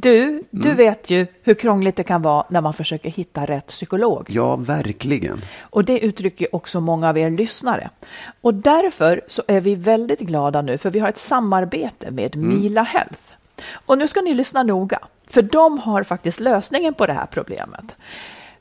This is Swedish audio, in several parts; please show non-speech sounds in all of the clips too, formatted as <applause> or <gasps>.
Du, du vet ju hur krångligt det kan vara när man försöker hitta rätt psykolog. Ja, verkligen. Och det uttrycker också många av er lyssnare. Och därför så är vi väldigt glada nu för vi har ett samarbete med Mila Health. Och nu ska ni lyssna noga, för de har faktiskt lösningen på det här problemet.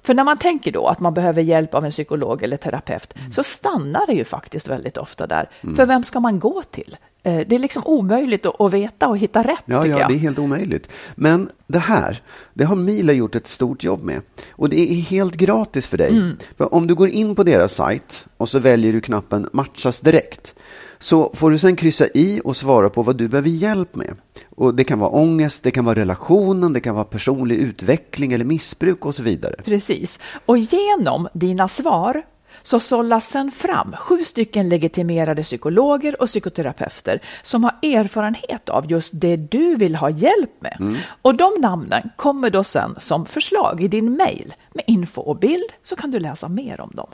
För när man tänker då att man behöver hjälp av en psykolog eller terapeut så stannar det ju faktiskt väldigt ofta där. För vem ska man gå till? Eh, Det är liksom omöjligt att, veta och hitta rätt Ja, ja, jag. det är helt omöjligt. Men det här, det har Mila gjort ett stort jobb med. Och det är helt gratis för dig. Mm. För om du går in på deras sajt och så väljer du knappen matchas direkt. Så får du sen kryssa i och svara på vad du behöver hjälp med. Och det kan vara ångest, det kan vara relationen, det kan vara personlig utveckling eller missbruk och så vidare. Precis. Och genom dina svar så sållas sen fram sju stycken legitimerade psykologer och psykoterapeuter som har erfarenhet av just det du vill ha hjälp med. Och de namnen kommer då sen som förslag i din mejl med info och bild så kan du läsa mer om dem.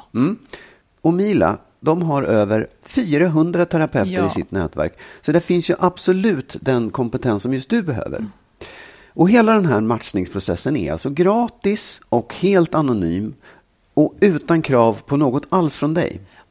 Och Mila, de har över 400 terapeuter Ja. i sitt nätverk. Så det finns ju absolut den kompetens som just du behöver. Och hela den här matchningsprocessen är alltså gratis och helt anonym och utan krav på något alls från dig.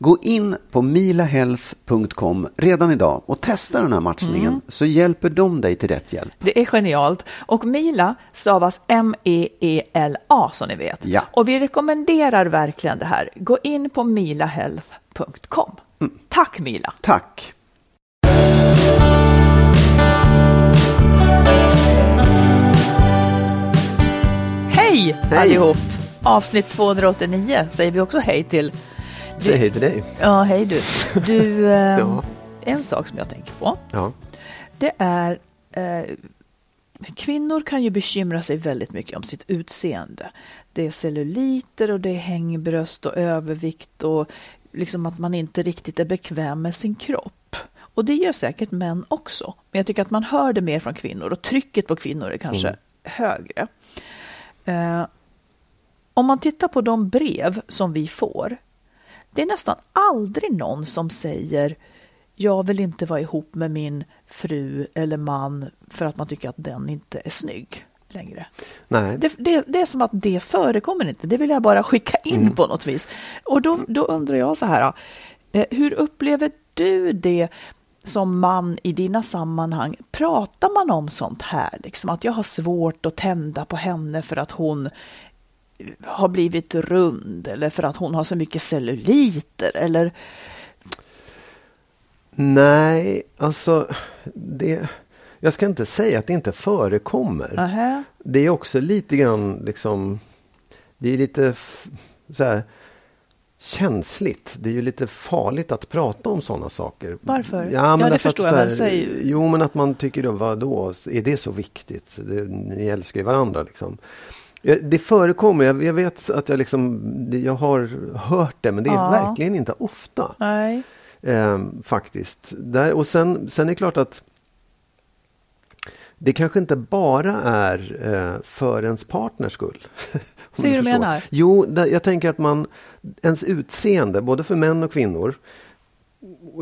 Gå in på milahealth.com redan idag och testa den här matchningen så hjälper de dig till rätt hjälp. Det är genialt. Och Mila stavas M-E-E-L-A som ni vet. Ja. Och vi rekommenderar verkligen det här. Gå in på milahealth.com. Tack Mila! Tack! Hej, Hej. allihop! Avsnitt 289 säger vi också hej till. Säg hej till dig. Ja, hej du. Du, <laughs> eh, Ja. en sak som jag tänker på. Ja. Det är eh, Kvinnor kan ju bekymra sig väldigt mycket om sitt utseende. Det är celluliter och det är hängbröst och övervikt och liksom att man inte riktigt är bekväm med sin kropp. Och det gör säkert män också. Men jag tycker att man hör det mer från kvinnor och trycket på kvinnor är kanske högre. Eh, om man tittar på de brev som vi får. Det är nästan aldrig någon som säger jag vill inte vara ihop med min fru eller man för att man tycker att den inte är snygg längre. Nej. Det, det, det är som att det förekommer inte. Det vill jag bara skicka in på något vis. Och då, då undrar jag så här, eh, hur upplever du det som man i dina sammanhang? Pratar man om sånt här? Liksom att jag har svårt att tända på henne för att hon har blivit rund eller för att hon har så mycket celluliter eller Nej, alltså det, jag ska inte säga att det inte förekommer. Nähä. Det är också lite grann liksom, det är lite så här känsligt. Det är ju lite farligt att prata om sådana saker. Varför? Ja, Ja, men det därför att förstår så jag, här, säg- Jo, men att man tycker då, vadå, är det så viktigt? Det, ni älskar ju varandra liksom. Det förekommer, jag, jag vet att jag liksom, jag har hört det, men det är Ja. verkligen inte ofta. Nej. Eh, faktiskt. Där, och sen, sen är det klart att det kanske inte bara är eh, för ens partners skull. <laughs> Så du menar? Jo, där, jag tänker att man, ens utseende, både för män och kvinnor,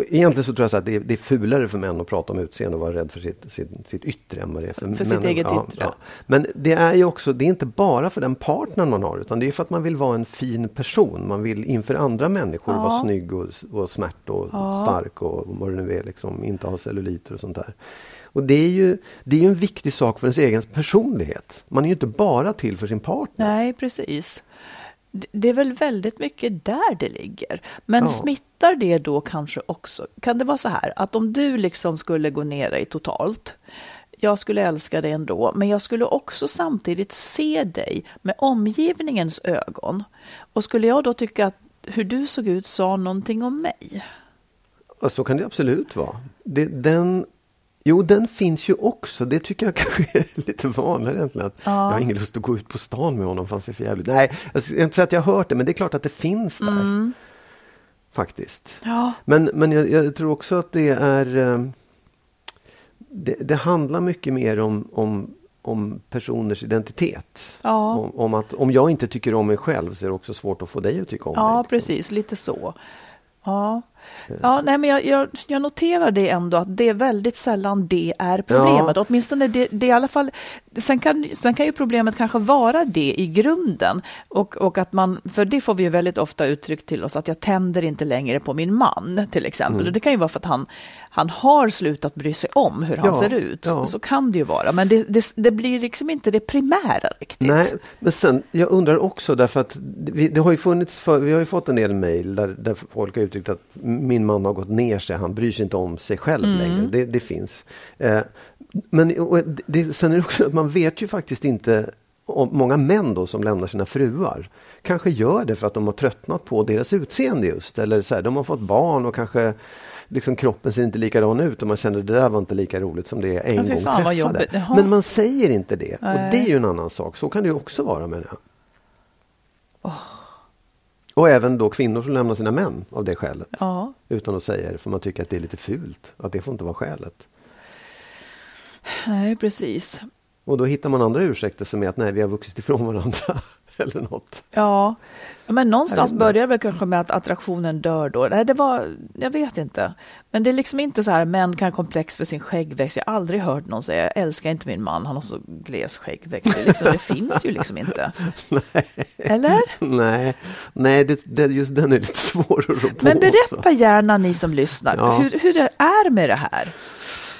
egentligen så tror jag så att det är, det är fulare för män att prata om utseende och vara rädd för sitt, sitt, sitt yttre än vad det är för, För sitt män. eget ja, yttre. Ja. Men det är ju också, det är inte bara för den partnern man har utan det är för att man vill vara en fin person. Man vill inför andra människor Ja. vara snygg och, och smärt och stark och vad det nu är, liksom, inte ha celluliter och sånt där. Och det är, ju, det är ju en viktig sak för ens egen personlighet. Man är ju inte bara till för sin partner. Nej, precis. Det- är väl väldigt mycket där det ligger. Men Ja. smittar det då kanske också? Kan det vara så här att om du liksom skulle gå ner dig totalt, jag skulle älska dig ändå, men jag skulle också samtidigt se dig med omgivningens ögon. Och skulle jag då tycka att hur du såg ut sa någonting om mig? Ja, så kan det absolut vara. Det, den, jo, den finns ju också. Det tycker jag <laughs> kanske är lite vanligare egentligen. Att Jag har ingen lust att gå ut på stan med honom han ser för jävligt. Nej, jag ska inte säga att jag har hört det, men det är klart att det finns där. Faktiskt. Ja, Men, men jag, jag tror också att det är... eh, Det, det handlar mycket mer om, om, om personers identitet. Ja. Om, om att om jag inte tycker om mig själv så är det också svårt att få dig att tycka om ja mig. precis, lite så. Ja, ja nej, men jag, jag, jag noterar det ändå att det är väldigt sällan det är problemet. Åtminstone det, det i alla fall. Sen kan, sen kan ju problemet kanske vara det i grunden och, och att man, för det får vi ju väldigt ofta uttryckt till oss att jag tänder inte längre på min man till exempel. Mm. Och det kan ju vara för att han, han har slutat bry sig om hur han Ja, ser ut. ja. Så kan det ju vara, men det, det, det blir liksom inte det primära riktigt. Nej, men sen, jag undrar också därför att vi, det har ju funnits, för, vi har ju fått en del mejl där, där folk har uttryckt att min man har gått ner sig, han bryr sig inte om sig själv Mm. längre. Det, det finns. Eh, men och det, sen är det också att man vet ju faktiskt inte om många män då som lämnar sina fruar kanske gör det för att de har tröttnat på deras utseende just. Eller så här, de har fått barn och kanske liksom kroppen ser inte likadan ut och man känner att det där var inte lika roligt som det är en Ja, gång fan, träffade. Men man säger inte det. Och Nej. det är ju en annan sak. Så kan det ju också vara menar jag. Och även då kvinnor som lämnar sina män av det skälet. Ja. Utan att säga det för man tycker att det är lite fult. Att det får inte vara skälet. Nej, precis. Och då hittar man andra ursäkter som är att nej, vi har vuxit ifrån varandra. <laughs> <laughs> Eller något. Ja, men någonstans börjar det väl kanske med att attraktionen dör då. Nej, det var, jag vet inte. Men det är liksom inte så här, män kan ha komplex för sin skäggväxt. Jag har aldrig hört någon säga, jag älskar inte min man, han har så gles skäggväxt. Det, liksom, det finns ju liksom inte. <laughs> Eller? Nej, nej det, det, just den är lite svår att rå på. Men också. berätta gärna ni som lyssnar, Ja. hur, hur det är med det här.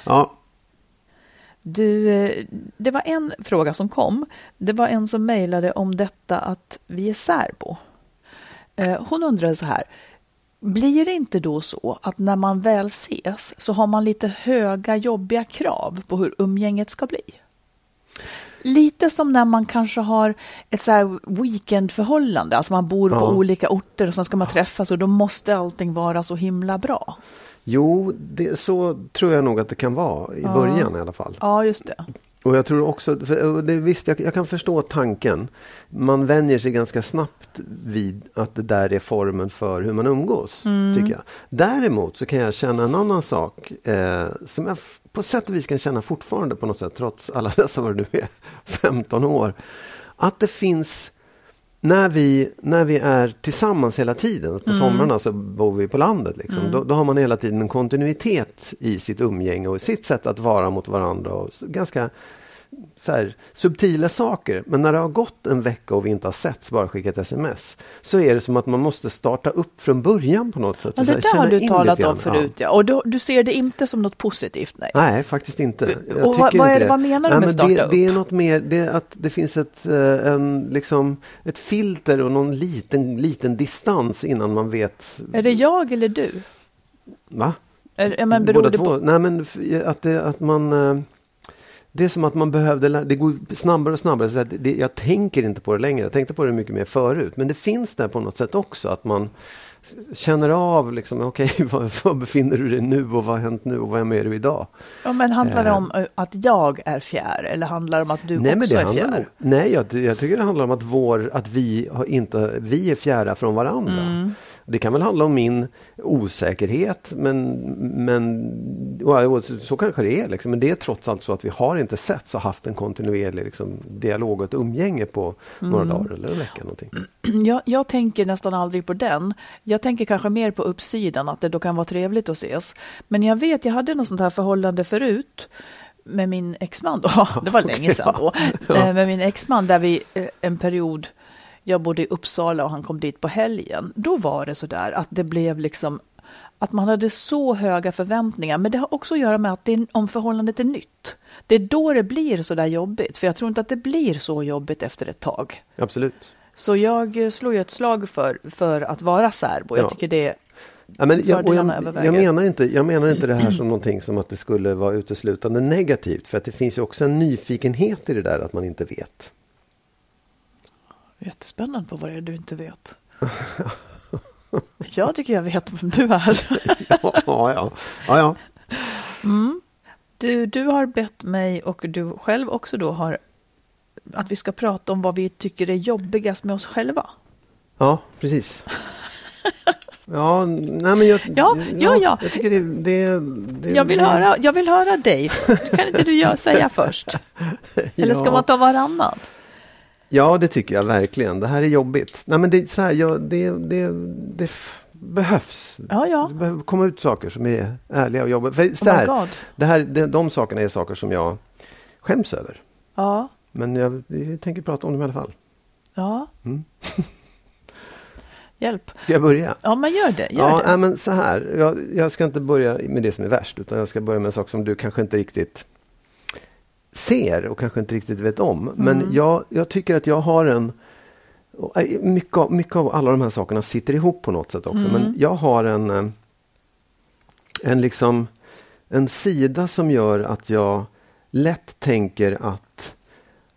Ja, Du, eh, det var en fråga som kom. Det var en som mejlade om detta att vi är särbo. Eh, Hon undrade så här. Blir det inte då så att när man väl ses så har man lite höga jobbiga krav på hur umgänget ska bli? Lite som när man kanske har ett så här weekendförhållande, alltså man bor på Ja. olika orter och sen ska man träffas och då måste allting vara så himla bra. Jo, det, så tror jag nog att det kan vara i början i alla fall. Ja, just det. Och jag tror också, för, det, visst jag, jag kan förstå tanken. Man vänjer sig ganska snabbt vid att det där är formen för hur man umgås. tycker jag. Däremot så kan jag känna en annan sak eh, som jag på sätt och vis kan känna fortfarande på något sätt, trots alla <laughs> dessa vad det nu är, 15 år. Att det finns när vi, när vi är tillsammans hela tiden, på somrarna så bor vi på landet, liksom, då, då har man hela tiden en kontinuitet i sitt umgänge och sitt sätt att vara mot varandra. Och ganska så här, subtila saker. Men när det har gått en vecka och vi inte har setts, bara skickat sms, så är det som att man måste starta upp från början på något sätt. Ja, det här, där har du talat om förut, ja. Och du, du ser det inte som något positivt, nej. Nej, faktiskt inte. Jag Och vad- vad är det- vad menar du Nej, med men starta det, upp? det är något mer, det är att det finns ett, eh, en, liksom, ett filter och någon liten, liten distans innan man vet. Är det jag eller du? Va? Är, men beror Båda det två? på... Nej, men att, det, att man... Det är som att man behövde, det går snabbare och snabbare. Så att det, jag tänker inte på det längre. Jag tänkte på det mycket mer förut. Men det finns där på något sätt också. Att man känner av, liksom, <laughs> okej, var, var befinner du dig nu och vad har hänt nu och vem är du idag? Ja, men handlar det Eh. om eh, att jag är fjär eller handlar det om att du nej, också det är handlar fjär? nog- Nej, jag, jag tycker det handlar om att, vår, att vi, inte, vi är fjärra från varandra. Mm. Det kan väl handla om min osäkerhet, men, men och, så kanske det är. Liksom. Men det är trots allt så att vi har inte sett så haft en kontinuerlig liksom, dialog och ett umgänge på några Mm. dagar eller en vecka. Någonting. <clears throat> Jag, jag tänker nästan aldrig på den. Jag tänker kanske mer på uppsidan, att det då kan vara trevligt att ses. Men jag vet, jag hade något sånt här förhållande förut med min exman då. <laughs> Det var länge <laughs> sedan då. Eh, Med min exman där vi eh, en period, jag bodde i Uppsala och han kom dit på helgen. Då var det så där att det blev liksom att man hade så höga förväntningar. Men det har också att göra med att det är, om förhållandet är nytt. Det är då det blir så där jobbigt. För jag tror inte att det blir så jobbigt efter ett tag. Absolut. Så jag eh, slår ju ett slag för, för att vara särbo. Jag Ja. tycker det Ja, men jag, jag, jag, menar inte, jag menar inte det här som <clears throat> någonting som att det skulle vara uteslutande negativt. För att det finns ju också en nyfikenhet i det där att man inte vet. Jättespännande på vad det är du inte vet. <laughs> jag tycker jag vet vem du är. <laughs> ja, ja, ja, ja. Du, du har bett mig och du själv också då har att vi ska prata om vad vi tycker är jobbigast med oss själva. ja precis. Ja, nej men jag, Ja, ja, ja. jag tycker det, det, det Jag vill det, höra, jag vill höra dig. Kan inte du säga först? <laughs> Eller ska Ja. man ta varannan? Ja, det tycker jag verkligen. Det här är jobbigt. Nej, men det, så här, ja, det, det, det behövs. Ja, ja. Det behöver komma ut saker som är ärliga och jobbiga. För så Oh my här, God. det här, det, de sakerna är saker som jag skäms över. Ja, Men jag, jag tänker prata om dem i alla fall. ja. Mm. <laughs> Hjälp. Ska jag börja? Ja, men gör det. Gör ja, det. men så här. Jag, jag ska inte börja med det som är värst, utan jag ska börja med en sak som du kanske inte riktigt ser och kanske inte riktigt vet om. Men Mm. jag, jag tycker att jag har en... eh, Mycket av, mycket av alla de här sakerna sitter ihop på något sätt också. Mm. Men jag har en, eh, en liksom en sida som gör att jag lätt tänker att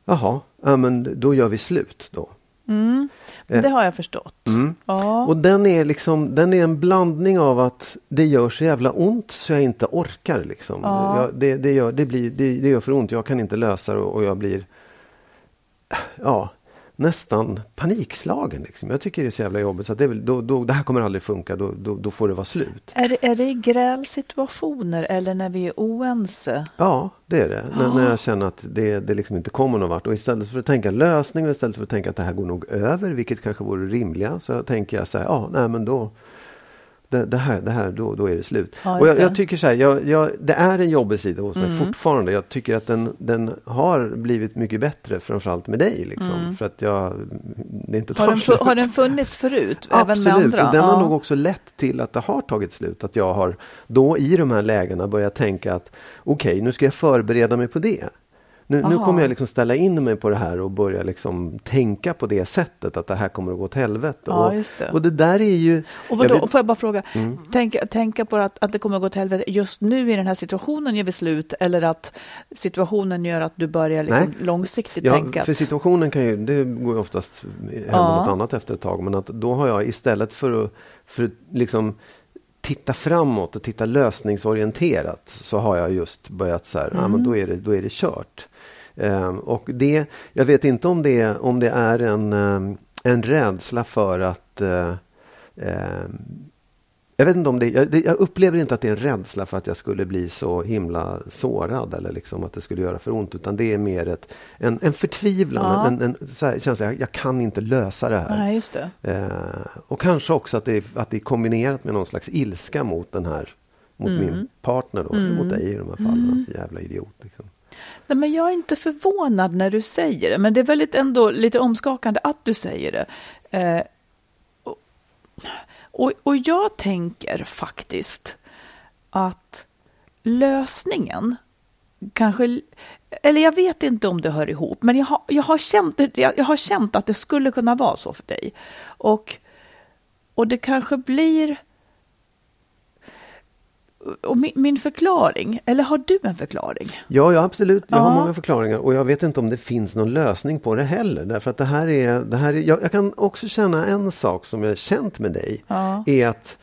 jaha, ja, men då gör vi slut då. Mm. Det har jag förstått. Mm. Ja. Och den är liksom, den är en blandning av att det gör så jävla ont så jag inte orkar liksom. Ja. Jag, det, det, gör, det, blir, det, det gör för ont, jag kan inte lösa det och, och jag blir ja, nästan panikslagen. Liksom. Jag tycker det är så jävla jobbigt så det, väl, då, då, det här kommer aldrig funka, då, då, då får det vara slut. Är, det- är det i grälsituationer eller när vi är oense? Ja, det är det. När, när jag känner att det, det liksom inte kommer någon vart. Och istället för att tänka lösning och istället för att tänka att det här går nog över, vilket kanske vore rimliga, så tänker jag så här, ja, nej men då det, det här, det här då, då är det slut. Ja, och jag, jag tycker så här, jag, jag, det är en jobbig sida hos mig Mm. fortfarande. Jag tycker att den, den har blivit mycket bättre, framförallt med dig. Liksom, För att jag, det inte tar Mm. Har den, slut. har den funnits förut? Även med andra? och den har Ja. nog också lett till att det har tagit slut. Att jag har då i de här lägena börjat tänka att okej, nu ska jag förbereda mig på det. Nu, nu kommer jag liksom ställa in mig på det här och börja liksom tänka på det sättet att det här kommer att gå åt helvete. Ja, det. och det där är ju... Och vadå, jag vet- får jag bara fråga, Mm. tänka, tänka på att, att det kommer att gå till helvete just nu i den här situationen gör vi slut eller att situationen gör att du börjar liksom Nej. långsiktigt Ja, tänka? för att- situationen kan ju, det går ju oftast hända Ja. något annat efter ett tag. Men att då har jag istället för att, för liksom titta framåt och titta lösningsorienterat så har jag just börjat så här, ja, men då, är det, då är det kört. Ehm, och det, jag vet inte om det, om det är en, ehm, en rädsla för att eh, ehm, jag vet inte om det, jag, jag upplever inte att det är en rädsla för att jag skulle bli så himla sårad eller liksom att det skulle göra för ont. Utan det är mer ett, en, en förtvivlan, Ja. en, en så här, känsla, jag, jag kan inte lösa det här. Nej, just det. Eh, och kanske också att det, att det är kombinerat med någon slags ilska mot den här mot Mm. min partner då, eller mot dig i de här fallen. Att jävla idiot. Liksom. Nej, men jag är inte förvånad när du säger det, men det är väldigt ändå lite omskakande att du säger det. Eh, och, och, och jag tänker faktiskt att lösningen kanske, eller jag vet inte om det hör ihop, men jag har, jag har, känt, jag, jag har känt att det skulle kunna vara så för dig. Och, och det kanske blir och min, min förklaring, eller har du en förklaring? Ja, ja, absolut. Jag har många förklaringar och jag vet inte om det finns någon lösning på det heller. Därför att det här är, det här är jag, jag kan också känna en sak som jag har känt med dig. Ja. Är att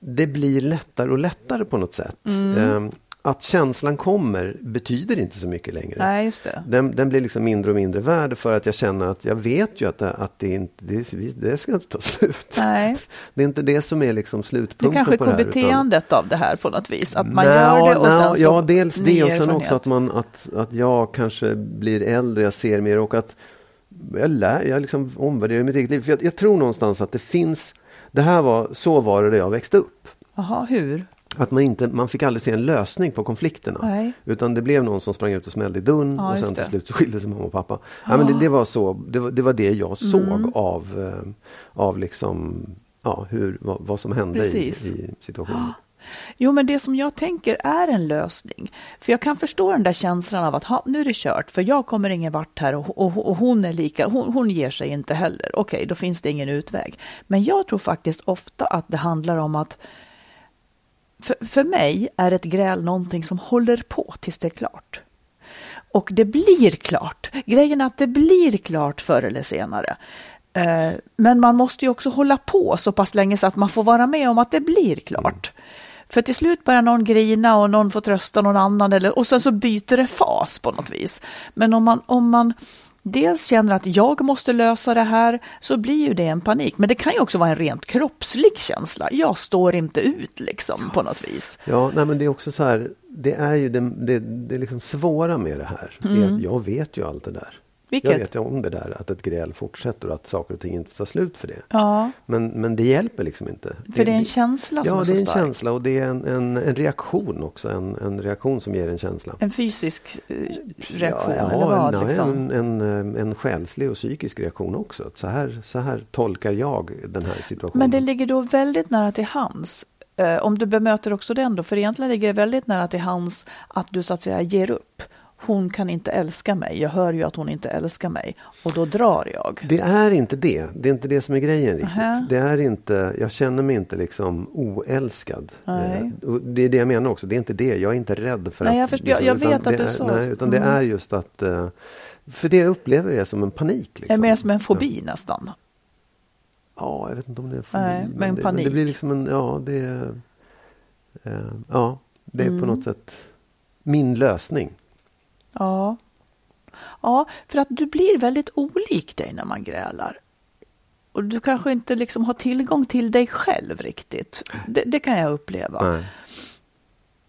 det blir lättare och lättare på något sätt. Mm. Att känslan kommer betyder inte så mycket längre. Nej, just det. Den, den blir liksom mindre och mindre värd för att jag känner att jag vet ju att det, att det inte det, det ska inte ta slut. Nej. <laughs> Det är inte det som är liksom Det slutpunkten kanske på det är här. utan- beteendet av det här på något vis. Att man Nej, gör det och nej, sen så Ja, dels det och sen också att, man, att, att jag kanske blir äldre, jag ser mer och att jag, lär, jag liksom omvärderar mitt eget liv. För jag, jag tror någonstans att det finns, det här var, så var det när jag växte upp. Jaha, hur? Att man, inte, man fick aldrig se en lösning på konflikterna. Nej. Utan det blev någon som sprang ut och smällde i dörren Ja, och sen till slut så skilde sig mamma och pappa. Ja, men det, det, var så, det, var, det var det jag såg Mm. av, eh, av liksom, ja, hur, vad, vad som hände i, i situationen. <gasps> Jo, men det som jag tänker är en lösning. För jag kan förstå den där känslan av att ha, nu är det kört, för jag kommer ingen vart här och, och, och hon är lika, hon, hon ger sig inte heller. Okej, då finns det ingen utväg. Men jag tror faktiskt ofta att det handlar om att för, för mig är ett gräl någonting som håller på tills det är klart. Och det blir klart. Grejen är att det blir klart förr eller senare. Eh, men man måste ju också hålla på så pass länge så att man får vara med om att det blir klart. För till slut börjar någon grina och någon får trösta någon annan eller, och sen så byter det fas på något vis. Men om man, om man dels känner att jag måste lösa det här så blir ju det en panik. Men det kan ju också vara en rent kroppslig känsla. Jag står inte ut liksom på något vis. Ja, nej, men det är också så här, det är ju det, det, det är liksom svåra med det här. är att jag vet ju allt det där. Jag Vilket? vet ju om det där, att ett gräl fortsätter och att saker och ting inte tar slut för det. Ja, Men, men det hjälper liksom inte. för det är en känsla som Ja, är det är så en stark. känsla och det är en, en, en reaktion också. En, en reaktion som ger en känsla. En fysisk eh, reaktion ja, eller vad? ja, liksom? en, en, en själslig och psykisk reaktion också. Så här, så här tolkar jag den här situationen. Men det ligger då väldigt nära till hands. Eh, om du bemöter också den då, för egentligen ligger det väldigt nära till hands att du så att säga ger upp. Hon kan inte älska mig. Jag hör ju att hon inte älskar mig och då drar jag. Det är inte det. Det är inte det som är grejen riktigt. Nähä. Det är inte, jag känner mig inte liksom oälskad. Nej. Eh, och det är det jag menar också. Det är inte det. Jag är inte rädd för Nej, att... jag förstår- jag- vet att det du är, sa. Nej, utan Mm. det är just att... eh, För det jag upplever är som en panik. Det är Liksom. mer som en fobi nästan. Ja, jag vet inte om det är fobi. Nej, men det, men panik. det blir liksom en... Ja, det är... eh, ja, det är Mm. på något sätt min lösning. Ja. ja, för att du blir väldigt olik dig när man grälar. Och du kanske inte liksom har tillgång till dig själv riktigt. Det, det kan jag uppleva. Nej.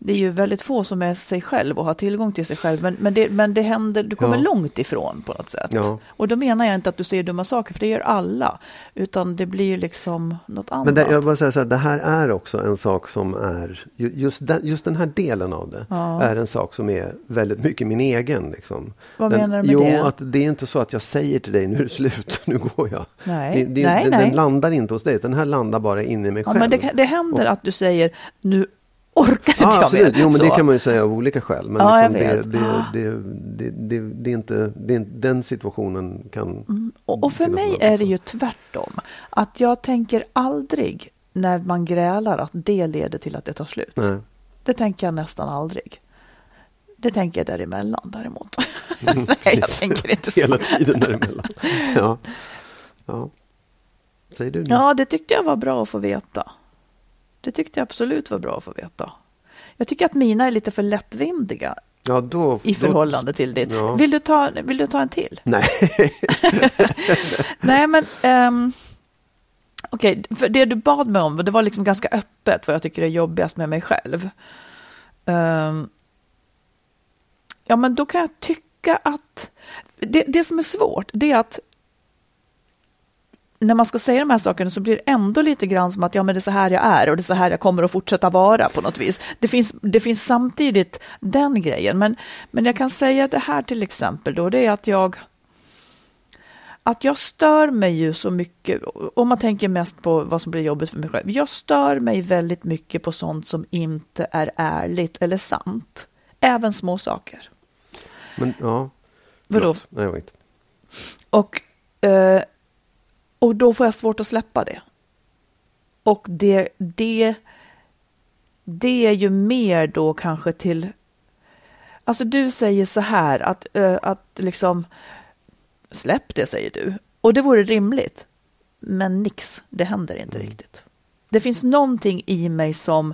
Det är ju väldigt få som är sig själv och har tillgång till sig själv. Men, men, det, men det händer, du kommer Ja. långt ifrån på något sätt. Ja. Och då menar jag inte att du säger dumma saker, för det gör alla. Utan det blir liksom något annat. Men det, jag vill bara säga så här, det här är också en sak som är, ju- just den, just den här delen av det, Ja. är en sak som är väldigt mycket min egen. Liksom. Vad den, menar du med jo, det? att det är inte så att jag säger till dig, nu är det slut, <laughs> nu går jag. Nej. Det, det, Nej, den, nej. den landar inte hos dig, den här landar bara inne i mig själv. men det, det händer att du säger, nu orkar inte Ja, jag absolut. mer. Jo, men Så. det kan man ju säga av olika skäl. Men Ja, liksom det, det, det, det, är inte, det är den situationen kan... Och, och för mig är det också. ju tvärtom. Att jag tänker aldrig när man grälar att det leder till att det tar slut. Nej. Det tänker jag nästan aldrig. Det tänker jag däremellan däremot. <laughs> Nej, jag tänker inte så. Hela tiden däremellan. <laughs> Ja. ja. Säger du nu? Ja, det tyckte jag var bra att få veta. Det tyckte jag absolut var bra att få veta. Jag tycker att mina är lite för lättvindiga Ja, då, i då- förhållande till ditt. Ja. Vill, du ta, vill du ta en till? Nej. <laughs> Nej, men um, okej, för det du bad mig om, det var liksom ganska öppet vad jag tycker är jobbigast med mig själv. Ehm, ja, men då kan jag tycka att det, det som är svårt, det är att när man ska säga de här sakerna så blir det ändå lite grann som att ja, men det är så här jag är och det är så här jag kommer att fortsätta vara på något vis. Det finns, det finns samtidigt den grejen, men, men jag kan säga det här till exempel då, det är att jag att jag stör mig ju så mycket, om man tänker mest på vad som blir jobbigt för mig själv. Jag stör mig väldigt mycket på sånt som inte är ärligt eller sant. Även små saker. Men ja. Vadå? Nej, wait. Och, eh, och då får jag svårt att släppa det. Och det, det, det är ju mer då kanske till... Alltså du säger så här att, eh, att liksom släpp det säger du. Och det vore rimligt. Men nix, det händer inte riktigt. Det finns någonting i mig som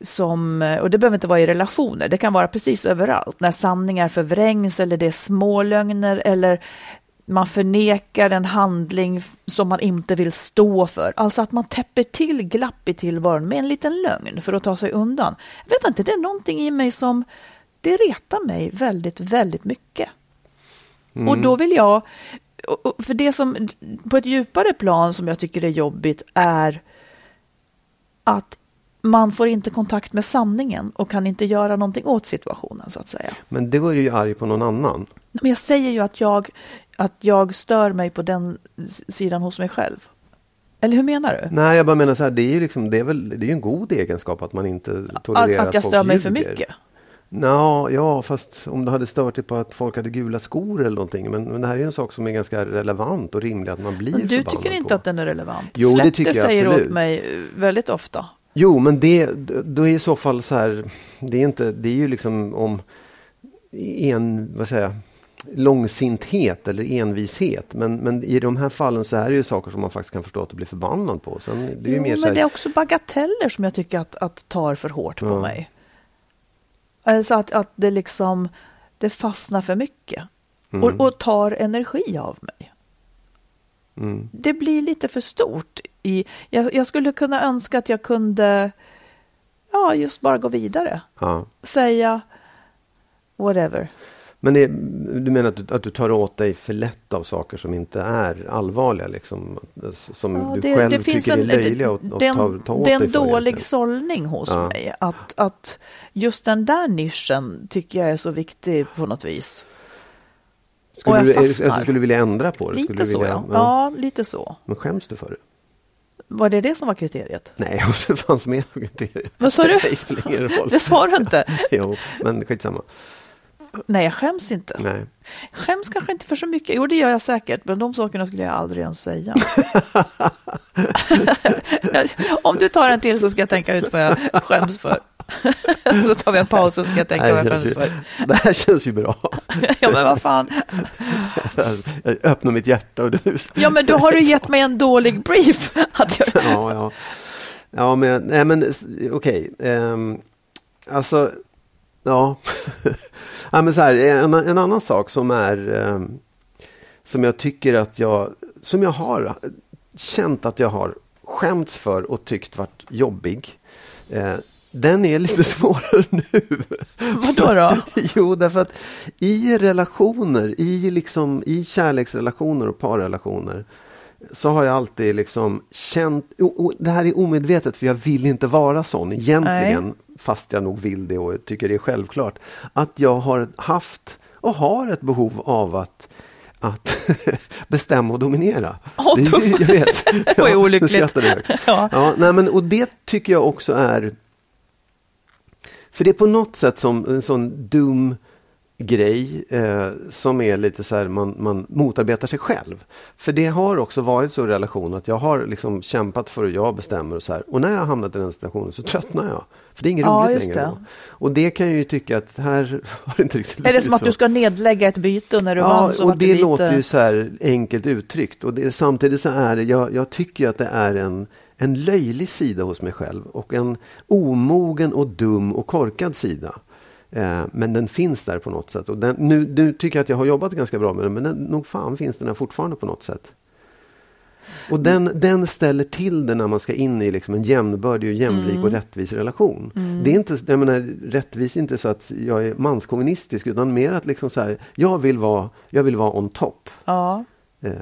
som, och det behöver inte vara i relationer, det kan vara precis överallt, när sanningar förvrängs eller det är smålögner eller man förnekar en handling som man inte vill stå för. Alltså att man täpper till glapp i tillvaron med en liten lögn för att ta sig undan. Jag vet inte, det är någonting i mig som det retar mig väldigt, väldigt mycket. Mm. Och då vill jag, för det som på ett djupare plan som jag tycker är jobbigt är att man får inte kontakt med sanningen och kan inte göra någonting åt situationen så att säga. Men det var ju arg på någon annan. Men jag säger ju att jag, att jag stör mig på den sidan hos mig själv. Eller hur menar du? Nej, jag bara menar så här, det är ju liksom, det är väl, det är ju en god egenskap att man inte tolererar att, att jag stör mig för mycket? Nå, ja, fast om du hade stört dig på att folk hade gula skor eller någonting. Men, men det här är en sak som är ganska relevant och rimlig att man blir men Du tycker inte på. att den är relevant? Jo, Släpp det tycker jag säger absolut. åt mig väldigt ofta. Jo, men det, då är i så fall så här, det är, inte, det är ju liksom om en, vad säger jag, långsinthet eller envishet. Men, men i de här fallen så är det ju saker som man faktiskt kan förstå att du blir förbannad på. Sen, det är jo, mer men här... det är också bagateller som jag tycker att, att tar för hårt på ja. mig. Alltså att, att det liksom, det fastnar för mycket. Mm. Och, och, tar energi av mig. Mm. Det blir lite för stort. I, jag, jag, skulle kunna önska att jag kunde, ja, just bara gå vidare. Ja. Säga whatever. Men det, du menar att du, att du tar åt dig för lätt av saker som inte är allvarliga? Liksom, som ja, du det, själv det tycker är löjliga att ta, ta åt Det är dig en för dålig egentligen. sållning hos ja. mig. Att, att just den där nischen tycker jag är så viktig på något vis. Skulle, och du, jag är, fastnar. skulle du vilja ändra på det? Lite du så, vilja, ja. ja. lite så. Men skäms du för det? Var det det som var kriteriet? Nej, <laughs> det fanns med kriteriet. Vad sa du? <laughs> Det spelar ingen roll. Det sa du inte. <laughs> jo, men skitsamma. Nej, jag skäms inte. Nej. Skäms kanske inte för så mycket. Jo, det gör jag säkert, men de sakerna skulle jag aldrig ens säga. Om du tar en till så ska jag tänka ut vad jag skäms för. <laughs> så tar vi en paus och ska jag tänka vad jag skäms för. Det här känns ju bra. <laughs> ja, men vad fan. Jag öppnar mitt hjärta och du... ja, men då har du gett mig en dålig brief. <laughs> Att jag... ja, ja. Ja, men, nej, men okej. Okay. Um, alltså, ja. ja men så här, en, en annan sak som är um, som jag tycker att jag, som jag har känt att jag har skämts för och tyckt varit jobbig. Eh, den är lite <laughs> svårare nu. Vadå då? <laughs> jo, därför att i relationer, i, liksom, i kärleksrelationer och parrelationer så har jag alltid liksom känt, och det här är omedvetet för jag vill inte vara sån egentligen, Nej. fast jag nog vill det och tycker det är självklart, att jag har haft och har ett behov av att att <laughs> bestämma och dominera. Oh, det, jag vet. det var ju olyckligt. ja. Ja, nej, men, och det tycker jag också är för det är på något sätt som en sån dum grej eh, som är lite så här, man, man motarbetar sig själv. För det har också varit så i relation att jag har liksom kämpat för att jag bestämmer och så här. Och när jag har hamnat i den situationen så tröttnar jag. För det är inget ja, roligt längre. Då. Och det kan jag ju tycka att här <laughs> har det inte riktigt Är det som att så. du ska nedlägga ett byte när du ja, vann? Så och det låter ju så här enkelt uttryckt. Och det, samtidigt så är det, jag, jag tycker att det är en en löjlig sida hos mig själv och en omogen och dum och korkad sida. Eh, men den finns där på något sätt. Och den, nu, nu tycker jag att jag har jobbat ganska bra med den, men den, nog fan finns den där fortfarande på något sätt. Och den, den ställer till det när man ska in i liksom en jämnbördig, och jämlik mm. och rättvis relation. Mm. Det är inte, jag menar, rättvis inte så att jag är manskommunistisk utan mer att liksom så här, jag, vill vara, jag vill vara on top. Ja. Eh,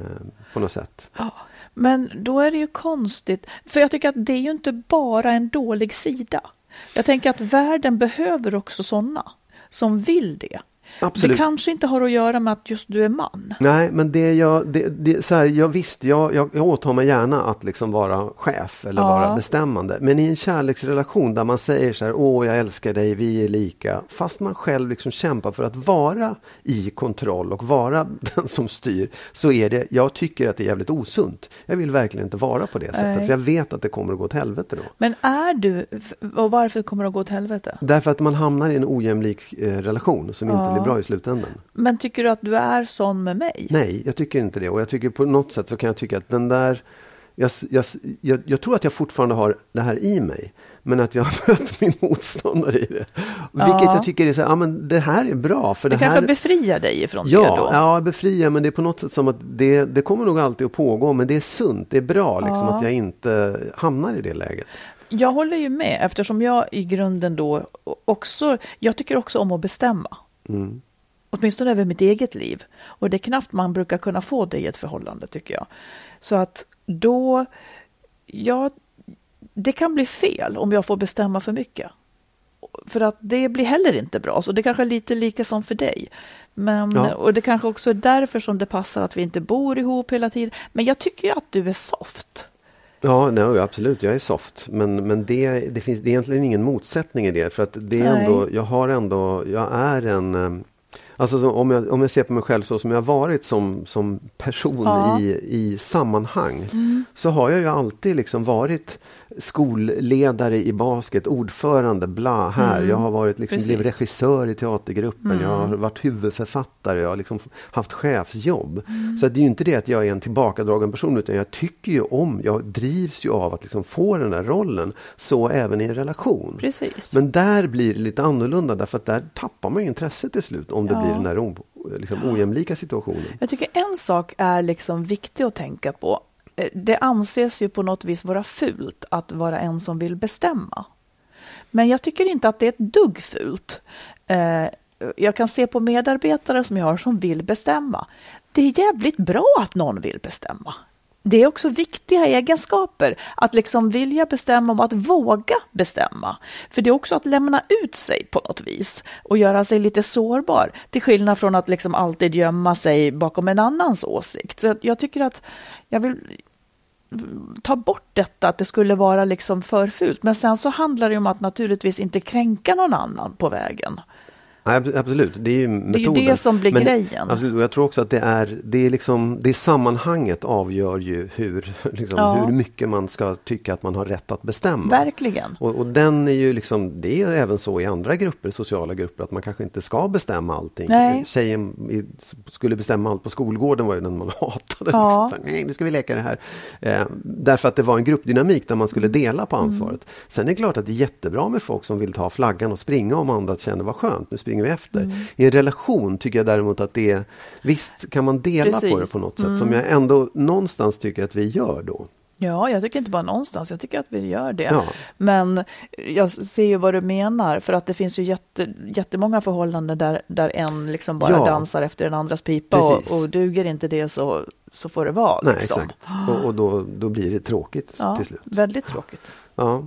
på något sätt. Ja. Men då är det ju konstigt, för jag tycker att det är ju inte bara en dålig sida. Jag tänker att världen behöver också sådana som vill det. Absolut. Det kanske inte har att göra med att just du är man. Nej, men det jag, det, det, så här, jag visst, jag, jag, jag åtar mig gärna att liksom vara chef eller Ja. vara bestämmande. Men i en kärleksrelation där man säger så här, åh jag älskar dig, vi är lika. Fast man själv liksom kämpar för att vara i kontroll och vara <laughs> den som styr. Så är det, jag tycker att det är jävligt osunt. Jag vill verkligen inte vara på det sättet. Nej. För jag vet att det kommer att gå åt helvete då. Men är du, och varför kommer det att gå åt helvete? Därför att man hamnar i en ojämlik eh, relation som inte Ja. blir bra i slutändan. Men tycker du att du är sån med mig? Nej, jag tycker inte det. Och jag tycker på något sätt så kan jag tycka att den där jag, jag, jag, jag tror att jag fortfarande har det här i mig. Men att jag <laughs> har mött min motståndare i det. Vilket Ja. jag tycker är så här, ja men det här är bra. För Det, det, här, kanske befriar dig ifrån det Ja, då? ja, befria, men det är på något sätt som att det, det kommer nog alltid att pågå, men det är sunt, det är bra liksom, Ja. att jag inte hamnar i det läget. Jag håller ju med eftersom jag i grunden då också, jag tycker också om att bestämma. Mm. Åtminstone över mitt eget liv. Och det är knappt man brukar kunna få det i ett förhållande tycker jag. Så att då, ja, det kan bli fel om jag får bestämma för mycket. För att det blir heller inte bra, så det kanske är lite lika som för dig. Men, Ja. Och det kanske också är därför som det passar att vi inte bor ihop hela tiden. Men jag tycker ju att du är soft. Ja, nej, absolut, jag är soft. Men, men det, det finns det är egentligen ingen motsättning i det. För att det är Nej. ändå, jag har ändå, jag är en... eh, Alltså så, om, jag, om jag ser på mig själv så som jag varit som, som person Ja. Mm. i, i sammanhang. Så har jag ju alltid liksom varit skolledare i basket, ordförande, bla här. Jag har varit liksom, Precis. blivit regissör i teatergruppen, jag har varit huvudförfattare, jag har liksom haft chefsjobb. Så att det är ju inte det att jag är en tillbakadragen person utan jag tycker ju om, jag drivs ju av att liksom få den där rollen. Så även i en relation. Precis. Men där blir det lite annorlunda därför att där tappar man intresset till slut om det Ja. blir den här o, liksom, ojämlika situationen. Jag tycker en sak är liksom viktig att tänka på. Eh, det anses ju på något vis vara fult att vara en som vill bestämma. Men jag tycker inte att det är ett dugg fult. Eh, jag kan se på medarbetare som jag har som vill bestämma. Det är jävligt bra att någon vill bestämma. Det är också viktiga egenskaper att liksom vilja bestämma och att våga bestämma. För det är också att lämna ut sig på något vis och göra sig lite sårbar. Till skillnad från att liksom alltid gömma sig bakom en annans åsikt. Så jag- jag tycker att jag vill ta bort detta att det skulle vara liksom för fult. Men sen så handlar det om att naturligtvis inte kränka någon annan på vägen. Nej, absolut, det är ju metoden. det som blir Men, grejen. Absolut, och jag tror också att det är, det är liksom, det sammanhanget avgör ju hur, <laughs> liksom, Ja. hur mycket man ska tycka att man har rätt att bestämma. Verkligen. Och, och den är ju liksom, det är även så i andra grupper, sociala grupper, att man kanske inte ska bestämma allting. Nej. Tjejen skulle bestämma allt på skolgården var ju den man <laughs> hatade. Ja. Liksom. Så Nej, nu ska vi leka det här. Eh, därför att det var en gruppdynamik där man skulle Mm. dela på ansvaret. Sen är det klart att det är jättebra med folk som vill ta flaggan och springa om andra känner vad skönt, nu springer vi efter. Mm. I en relation tycker jag däremot att det är, visst kan man dela på Precis. det på något sätt, som jag ändå någonstans tycker att vi gör då. Ja, jag tycker inte bara någonstans, jag tycker att vi gör det. Ja. Men jag ser ju vad du menar, för att det finns ju jätte, jättemånga förhållanden där, där en liksom bara Ja. dansar efter den andras pipa och, och duger inte det så, så får det vara. Nej, liksom. exakt. Och, och då, då blir det tråkigt Ja, till slut. väldigt tråkigt. Ja.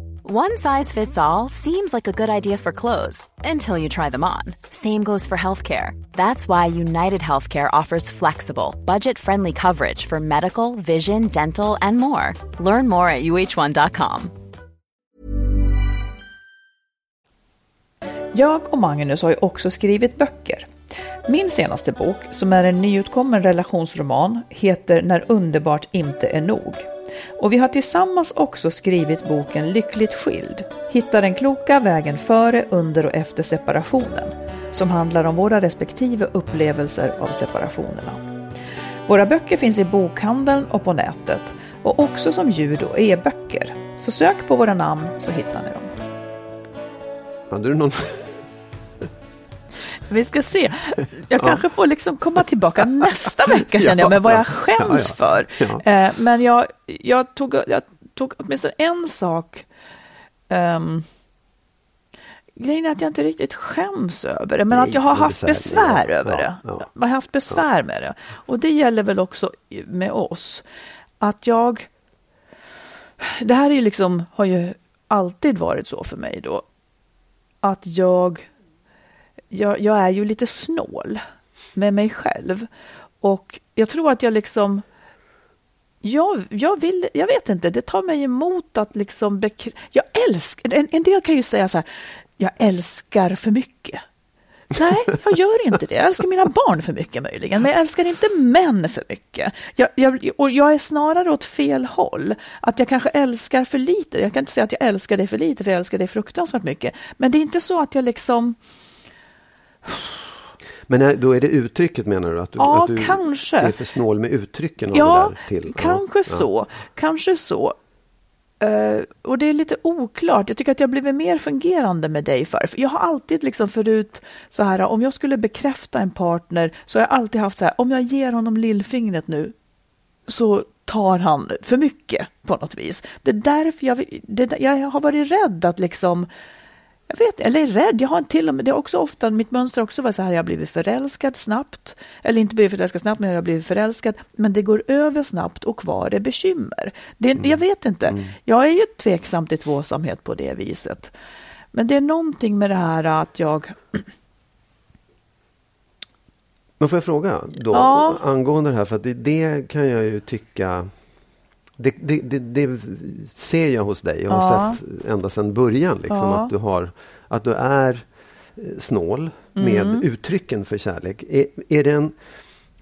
One size fits all seems like a good idea for clothes until you try them on. Same goes for healthcare. That's why United Healthcare offers flexible, budget friendly coverage for medical, vision, dental, and more. Learn more at uh1.com. Jag och Magnus har ju också skrivit böcker. Min senaste bok, som är en nyutkommen relationsroman, heter När underbart inte är nog. Och vi har tillsammans också skrivit boken Lyckligt skild. Hitta den kloka vägen före, under och efter separationen. Som handlar om våra respektive upplevelser av separationerna. Våra böcker finns i bokhandeln och på nätet och också som ljud och e-böcker. Så sök på våra namn så hittar ni dem. Hade du någon... Vi ska se. Jag kanske får liksom komma tillbaka nästa vecka känner jag med vad jag skäms för. Eh, Men jag, jag, tog, jag tog åtminstone en sak. Um, grejen är att jag inte riktigt skäms över det, men Nej, att jag har haft besvär Ja, över det. ja, Jag har haft besvär med det. Och det gäller väl också med oss. Att jag... Det här är liksom, har ju alltid varit så för mig då. Att jag, jag, jag är ju lite snål med mig själv. Och jag tror att jag liksom... Jag, jag vill, jag vet inte, det tar mig emot att liksom bekr- Jag älskar, en, en del kan ju säga så här, jag älskar för mycket. Nej, jag gör inte det. Jag älskar mina barn för mycket möjligen, men jag älskar inte män för mycket. Jag, jag, och jag är snarare åt fel håll. Att jag kanske älskar för lite. Jag kan inte säga att jag älskar dig för lite, för jag älskar dig fruktansvärt mycket. Men det är inte så att jag liksom... Men då är det uttrycket menar du? Att du, Ja, att du kanske. är för snål med uttrycken? Ja, till. kanske ja. så. Kanske så. Eh, och det är lite oklart. Jag tycker att jag blivit mer fungerande med dig för. för jag har alltid liksom förut så här, om jag skulle bekräfta en partner så har jag alltid haft så här, om jag ger honom lillfingret nu så tar han för mycket på något vis. Det är därför jag, det, jag har varit rädd att liksom jag vet eller rädd, jag har till och med, det är också ofta, mitt mönster också varit så här, jag har blivit förälskad snabbt, eller inte blivit förälskad snabbt, men jag har blivit förälskad, men det går över snabbt och kvar är bekymmer. Det, Jag vet inte, jag är ju tveksam till tvåsamhet på det viset. Men det är någonting med det här att jag, Men får jag fråga då Ja. angående det här? För att det, det kan jag ju tycka det, det, det, det ser jag hos dig. Jag har Ja. sett ända sedan början liksom, Ja. att, du har, att du är eh, snål med Mm. uttrycken för kärlek. Är, är, det en,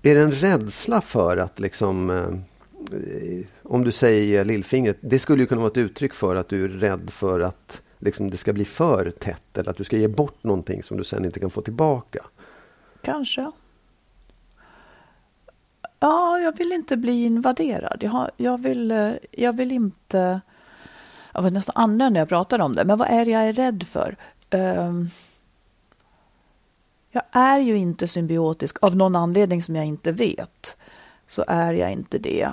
är det en rädsla för att liksom eh, om du säger lillfingret, det skulle ju kunna vara ett uttryck för att du är rädd för att liksom, det ska bli för tätt eller att du ska ge bort någonting som du sen inte kan få tillbaka. kanske, ja, jag vill inte bli invaderad. Jag, har, jag, vill, eh, jag vill inte, jag var nästan annorlunda när jag pratade om det, men vad är det jag är rädd för? Um, jag är ju inte symbiotisk av någon anledning som jag inte vet. Så är jag inte det.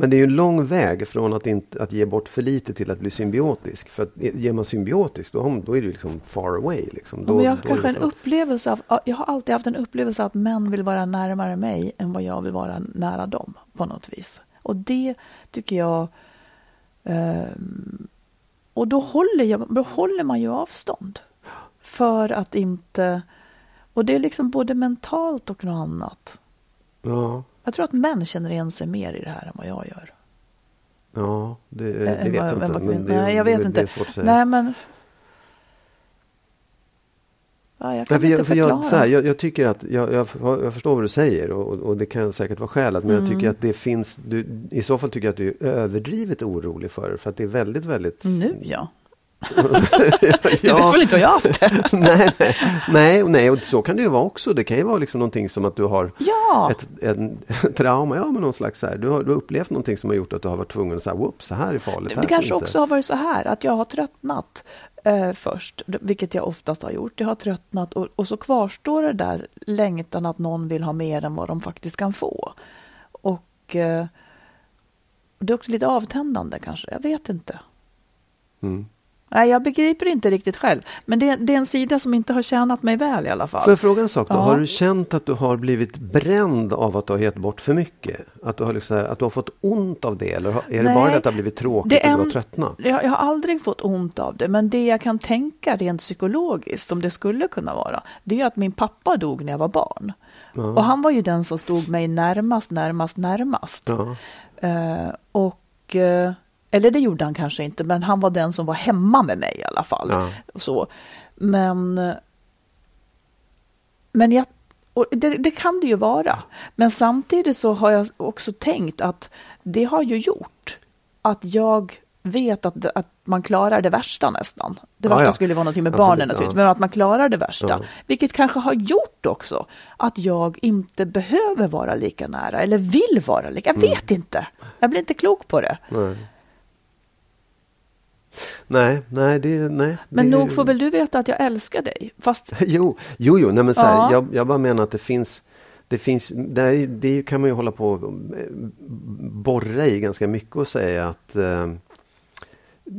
Men det är ju en lång väg från att, inte, att ge bort för lite till att bli symbiotisk. För att ger man symbiotisk då, då är det liksom far away. Liksom. Då, men jag har kanske en klart. upplevelse av, jag har alltid haft en upplevelse av att män vill vara närmare mig än vad jag vill vara nära dem på något vis. Och det tycker jag, ehm, och då håller, jag, då håller man ju avstånd. För att inte, och det är liksom både mentalt och något annat. Ja, Jag tror att män känner igen sig mer i det här än vad jag gör. ja det, det vet jag inte. vad Men det, Nej, jag vet det, inte. Nej, men... Ja, jag kan Nej, inte jag, för förklara. jag, så här, jag, jag tycker att, jag, jag, jag förstår vad du säger och, och det kan säkert vara skälet. Men jag Mm. tycker att det finns, du, i så fall tycker jag att du är överdrivet orolig för det. För att det är väldigt, väldigt... Nu ja. <laughs> ja, Du vet väl inte vad jag har haft det? <laughs> nej, nej, nej, nej, och så kan det ju vara också. Det kan ju vara liksom någonting som att du har Ja. ett en, <laughs> trauma, ja men någon slags så här, du har, du har upplevt någonting som har gjort att du har varit tvungen att säga, whoops, så här är farligt. Det får kanske inte." också har varit så här att jag har tröttnat eh, först, vilket jag oftast har gjort. Jag har tröttnat och, och så kvarstår det där längtan att någon vill ha mer än vad de faktiskt kan få. Och eh, det är också lite avtändande kanske, jag vet inte. Mm. Nej, jag begriper inte riktigt själv. Men det, det är en sida som inte har tjänat mig väl i alla fall. Får jag fråga en sak då? Ja. Har du känt att du har blivit bränd av att du har gett bort för mycket? Att du har, liksom, att du har fått ont av det? Eller är det Nej, bara det att det har blivit tråkigt det och du har tröttnat? Jag, jag har aldrig fått ont av det, men det jag kan tänka rent psykologiskt, som det skulle kunna vara, det är att min pappa dog när jag var barn. Och han var ju den som stod mig närmast, närmast, närmast. Ja. Eh, och, eh, eller det gjorde han kanske inte, men han var den som var hemma med mig i alla fall. Ja. Så. Men, men jag, det, det kan det ju vara. Men samtidigt så har jag också tänkt att det har ju gjort att jag vet att, att man klarar det värsta nästan. Det värsta ja. skulle vara någonting med Absolut, barnen naturligtvis, ja. men att man klarar det värsta. Ja. Vilket kanske har gjort också att jag inte behöver vara lika nära eller vill vara lika. Jag Mm. vet inte. Jag blir inte klok på det. Nej. Nej, nej, det, nej. Men det, nog får väl du veta att jag älskar dig? Fast <laughs> Jo, jo, jo nej, men så här, Ja. jag, jag bara menar att det finns det finns, där, det kan man ju hålla på och eh, borra i ganska mycket och säga att eh,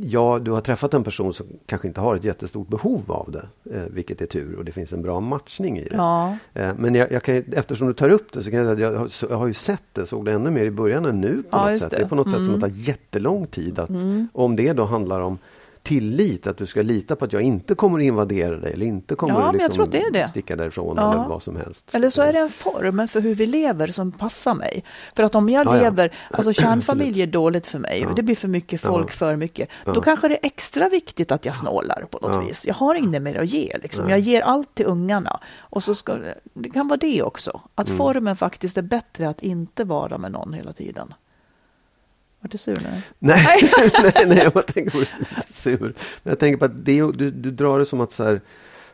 ja, du har träffat en person som kanske inte har ett jättestort behov av det, eh, vilket är tur och det finns en bra matchning i det. ja, Eh, Men jag, jag kan, eftersom du tar upp det så kan jag säga att jag har, så, jag har ju sett det, såg det ännu mer i början än nu på Ja, något sätt. det. Det är på något sätt som Mm. att det tar jättelång tid att, om det då handlar om tillit, att du ska lita på att jag inte kommer att invadera dig eller inte kommer Ja, att liksom det det. sticka därifrån Ja. eller vad som helst. eller så är det en form för hur vi lever som passar mig. För att om jag Ja, lever, alltså <clears throat> kärnfamilj är dåligt för mig, det blir för mycket folk, för mycket. Då kanske det är extra viktigt att jag snålar på något vis. Jag har inget mer att ge, liksom. Jag ger allt till ungarna. Och så ska, det kan vara det också, att Mm. formen faktiskt är bättre att inte vara med någon hela tiden. Vart du sur nu? <laughs> Nej, nej, nej, jag tänker på. Lite sur. Men jag tänker på att det, du, du drar det som att så här,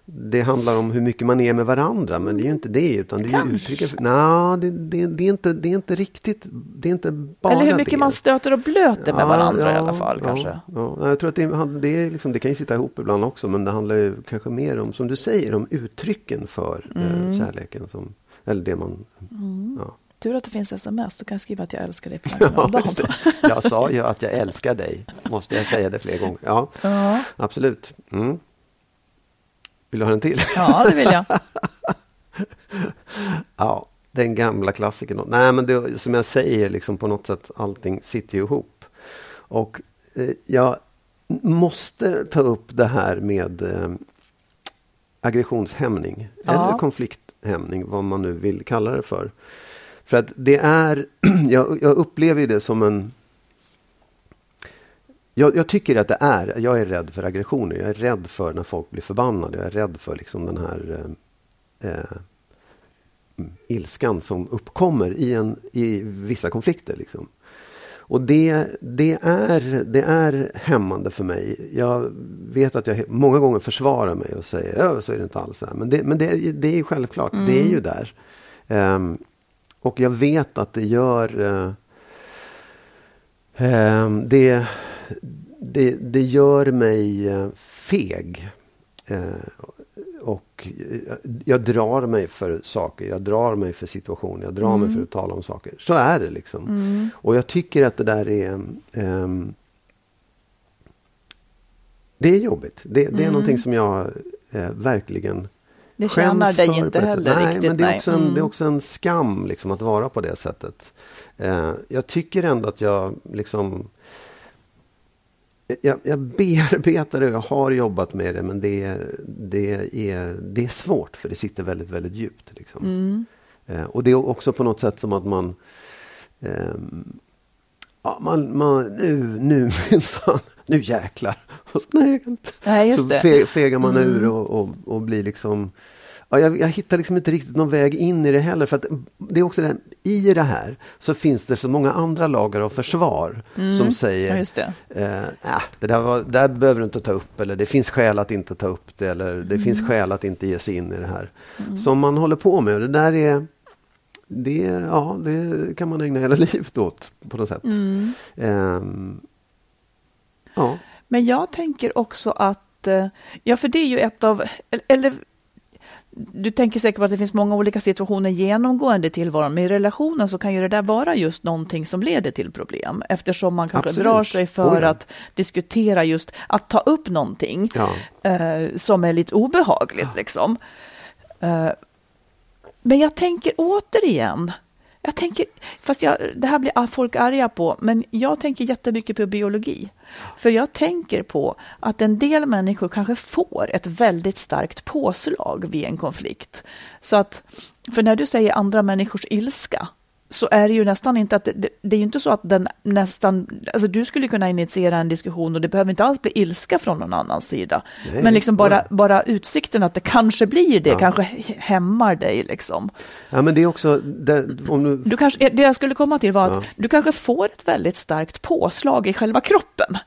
det handlar om hur mycket man är med varandra, men det är ju inte det. Utan det är Kanske. uttrycket för, nej, det, det, det, är inte, det är inte riktigt, det är inte bara Eller hur mycket det. man stöter och blöter med Ja, varandra i ja, alla fall ja, kanske. Ja, jag tror att det, det, är liksom, det kan ju sitta ihop ibland också, men det handlar ju kanske mer om, som du säger, om uttrycken för Mm. eh, kärleken. Som, eller det man... Ja. Tur att det finns sms, så kan jag skriva att jag älskar dig just det. <laughs> Jag sa ju att jag älskar dig. Måste jag säga det fler gånger? Ja, Ja. absolut. Mm. Vill du ha en till? ja, det vill jag. <laughs> Ja, den gamla klassikern. Nej, men det, som jag säger, liksom på något sätt allting sitter ju ihop. Och eh, jag måste ta upp det här med eh, aggressionshämning Ja. eller konflikthämning, vad man nu vill kalla det för. För att det är, <clears throat> jag, jag upplever det som en jag, jag tycker att det är, jag är rädd för aggressioner. Jag är rädd för när folk blir förbannade. Jag är rädd för liksom den här eh, eh, mm, ilskan som uppkommer i, en, i vissa konflikter. Liksom. Och det, det, är, det är hämmande för mig. Jag vet att jag många gånger försvarar mig och säger ja, så är det inte alls. här." Men det, men det, det är ju självklart, det är ju där. Ehm, och jag vet att det gör eh, ehm, det, det, det gör mig eh, feg. Eh, och eh, jag drar mig för saker, jag drar mig för situationer, jag drar mig för att tala om saker. Så är det liksom. Och jag tycker att det där är ehm, Det är jobbigt. Det, det är någonting som jag eh, verkligen Det tjänar dig inte heller nej, riktigt. Men det, är nej. också en, Mm. det är också en skam liksom, att vara på det sättet. Eh, jag tycker ändå att jag liksom jag, jag bearbetar det, jag har jobbat med det men det, det, är, det är svårt för det sitter väldigt, väldigt djupt. Liksom. Mm. Eh, och det är också på något sätt som att man ehm, Ja, man, man, nu, nu minsann, nu jäklar. Och så, nej. Nej, så fe, fegar man ur och, och, och blir liksom... Ja, jag, jag hittar liksom inte riktigt någon väg in i det heller. För att det är också det, I det här så finns det så många andra lagar av försvar som säger Ja, just det. Eh, det, där var, där behöver du inte ta upp eller det finns skäl att inte ta upp det eller det finns skäl att inte ge sig in i det här. Som man håller på med. Och det där är det, ja, det kan man ägna hela <laughs> livet åt på något sätt. Ehm, ja. Men jag tänker också att, eh, ja för det är ju ett av, eller du tänker säkert på att det finns många olika situationer genomgående i tillvaron, men i relationen så kan ju det där vara just någonting som leder till problem, eftersom man kanske Absolut. drar sig för Oh ja. att diskutera just, att ta upp någonting Ja. eh, som är lite obehagligt liksom. Eh, men jag tänker återigen, jag tänker, fast jag, det här blir folk arga på, men jag tänker jättemycket på biologi. För jag tänker på att en del människor kanske får ett väldigt starkt påslag vid en konflikt. Så att, för när du säger andra människors ilska, så är det ju nästan inte att det, det, är ju inte så att den nästan, alltså du skulle kunna initiera en diskussion och det behöver inte alls bli ilska från någon annans sida. Nej, Men liksom bara, bara utsikten att det kanske blir det, Ja. kanske hämmar dig liksom. ja, men det är också... Det, om du, Du kanske, det jag skulle komma till var att Ja. du kanske får ett väldigt starkt påslag i själva kroppen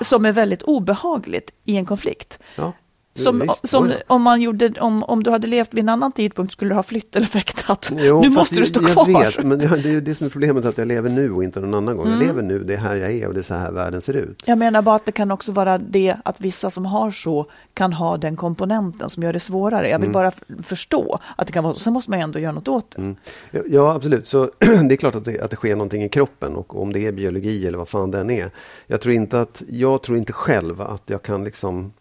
som är väldigt obehagligt i en konflikt. ja, Som, Visst, som om, man gjorde, om, om du hade levt vid en annan tidpunkt skulle du ha flytt eller fäktat. Jo, nu måste du stå jag kvar. Vet, men det är det som är problemet, att jag lever nu och inte någon annan gång. Mm. Jag lever nu, det är här jag är och det är så här världen ser ut. Jag menar bara att det kan också vara det att vissa som har så kan ha den komponenten som gör det svårare. Jag vill Mm. bara förstå att det kan vara så. Sen måste man ändå göra något åt det. Ja, Ja, absolut. Så <clears throat> det är klart att det, att det sker någonting i kroppen och om det är biologi eller vad fan den är. Jag tror inte att, jag tror inte själv att jag kan liksom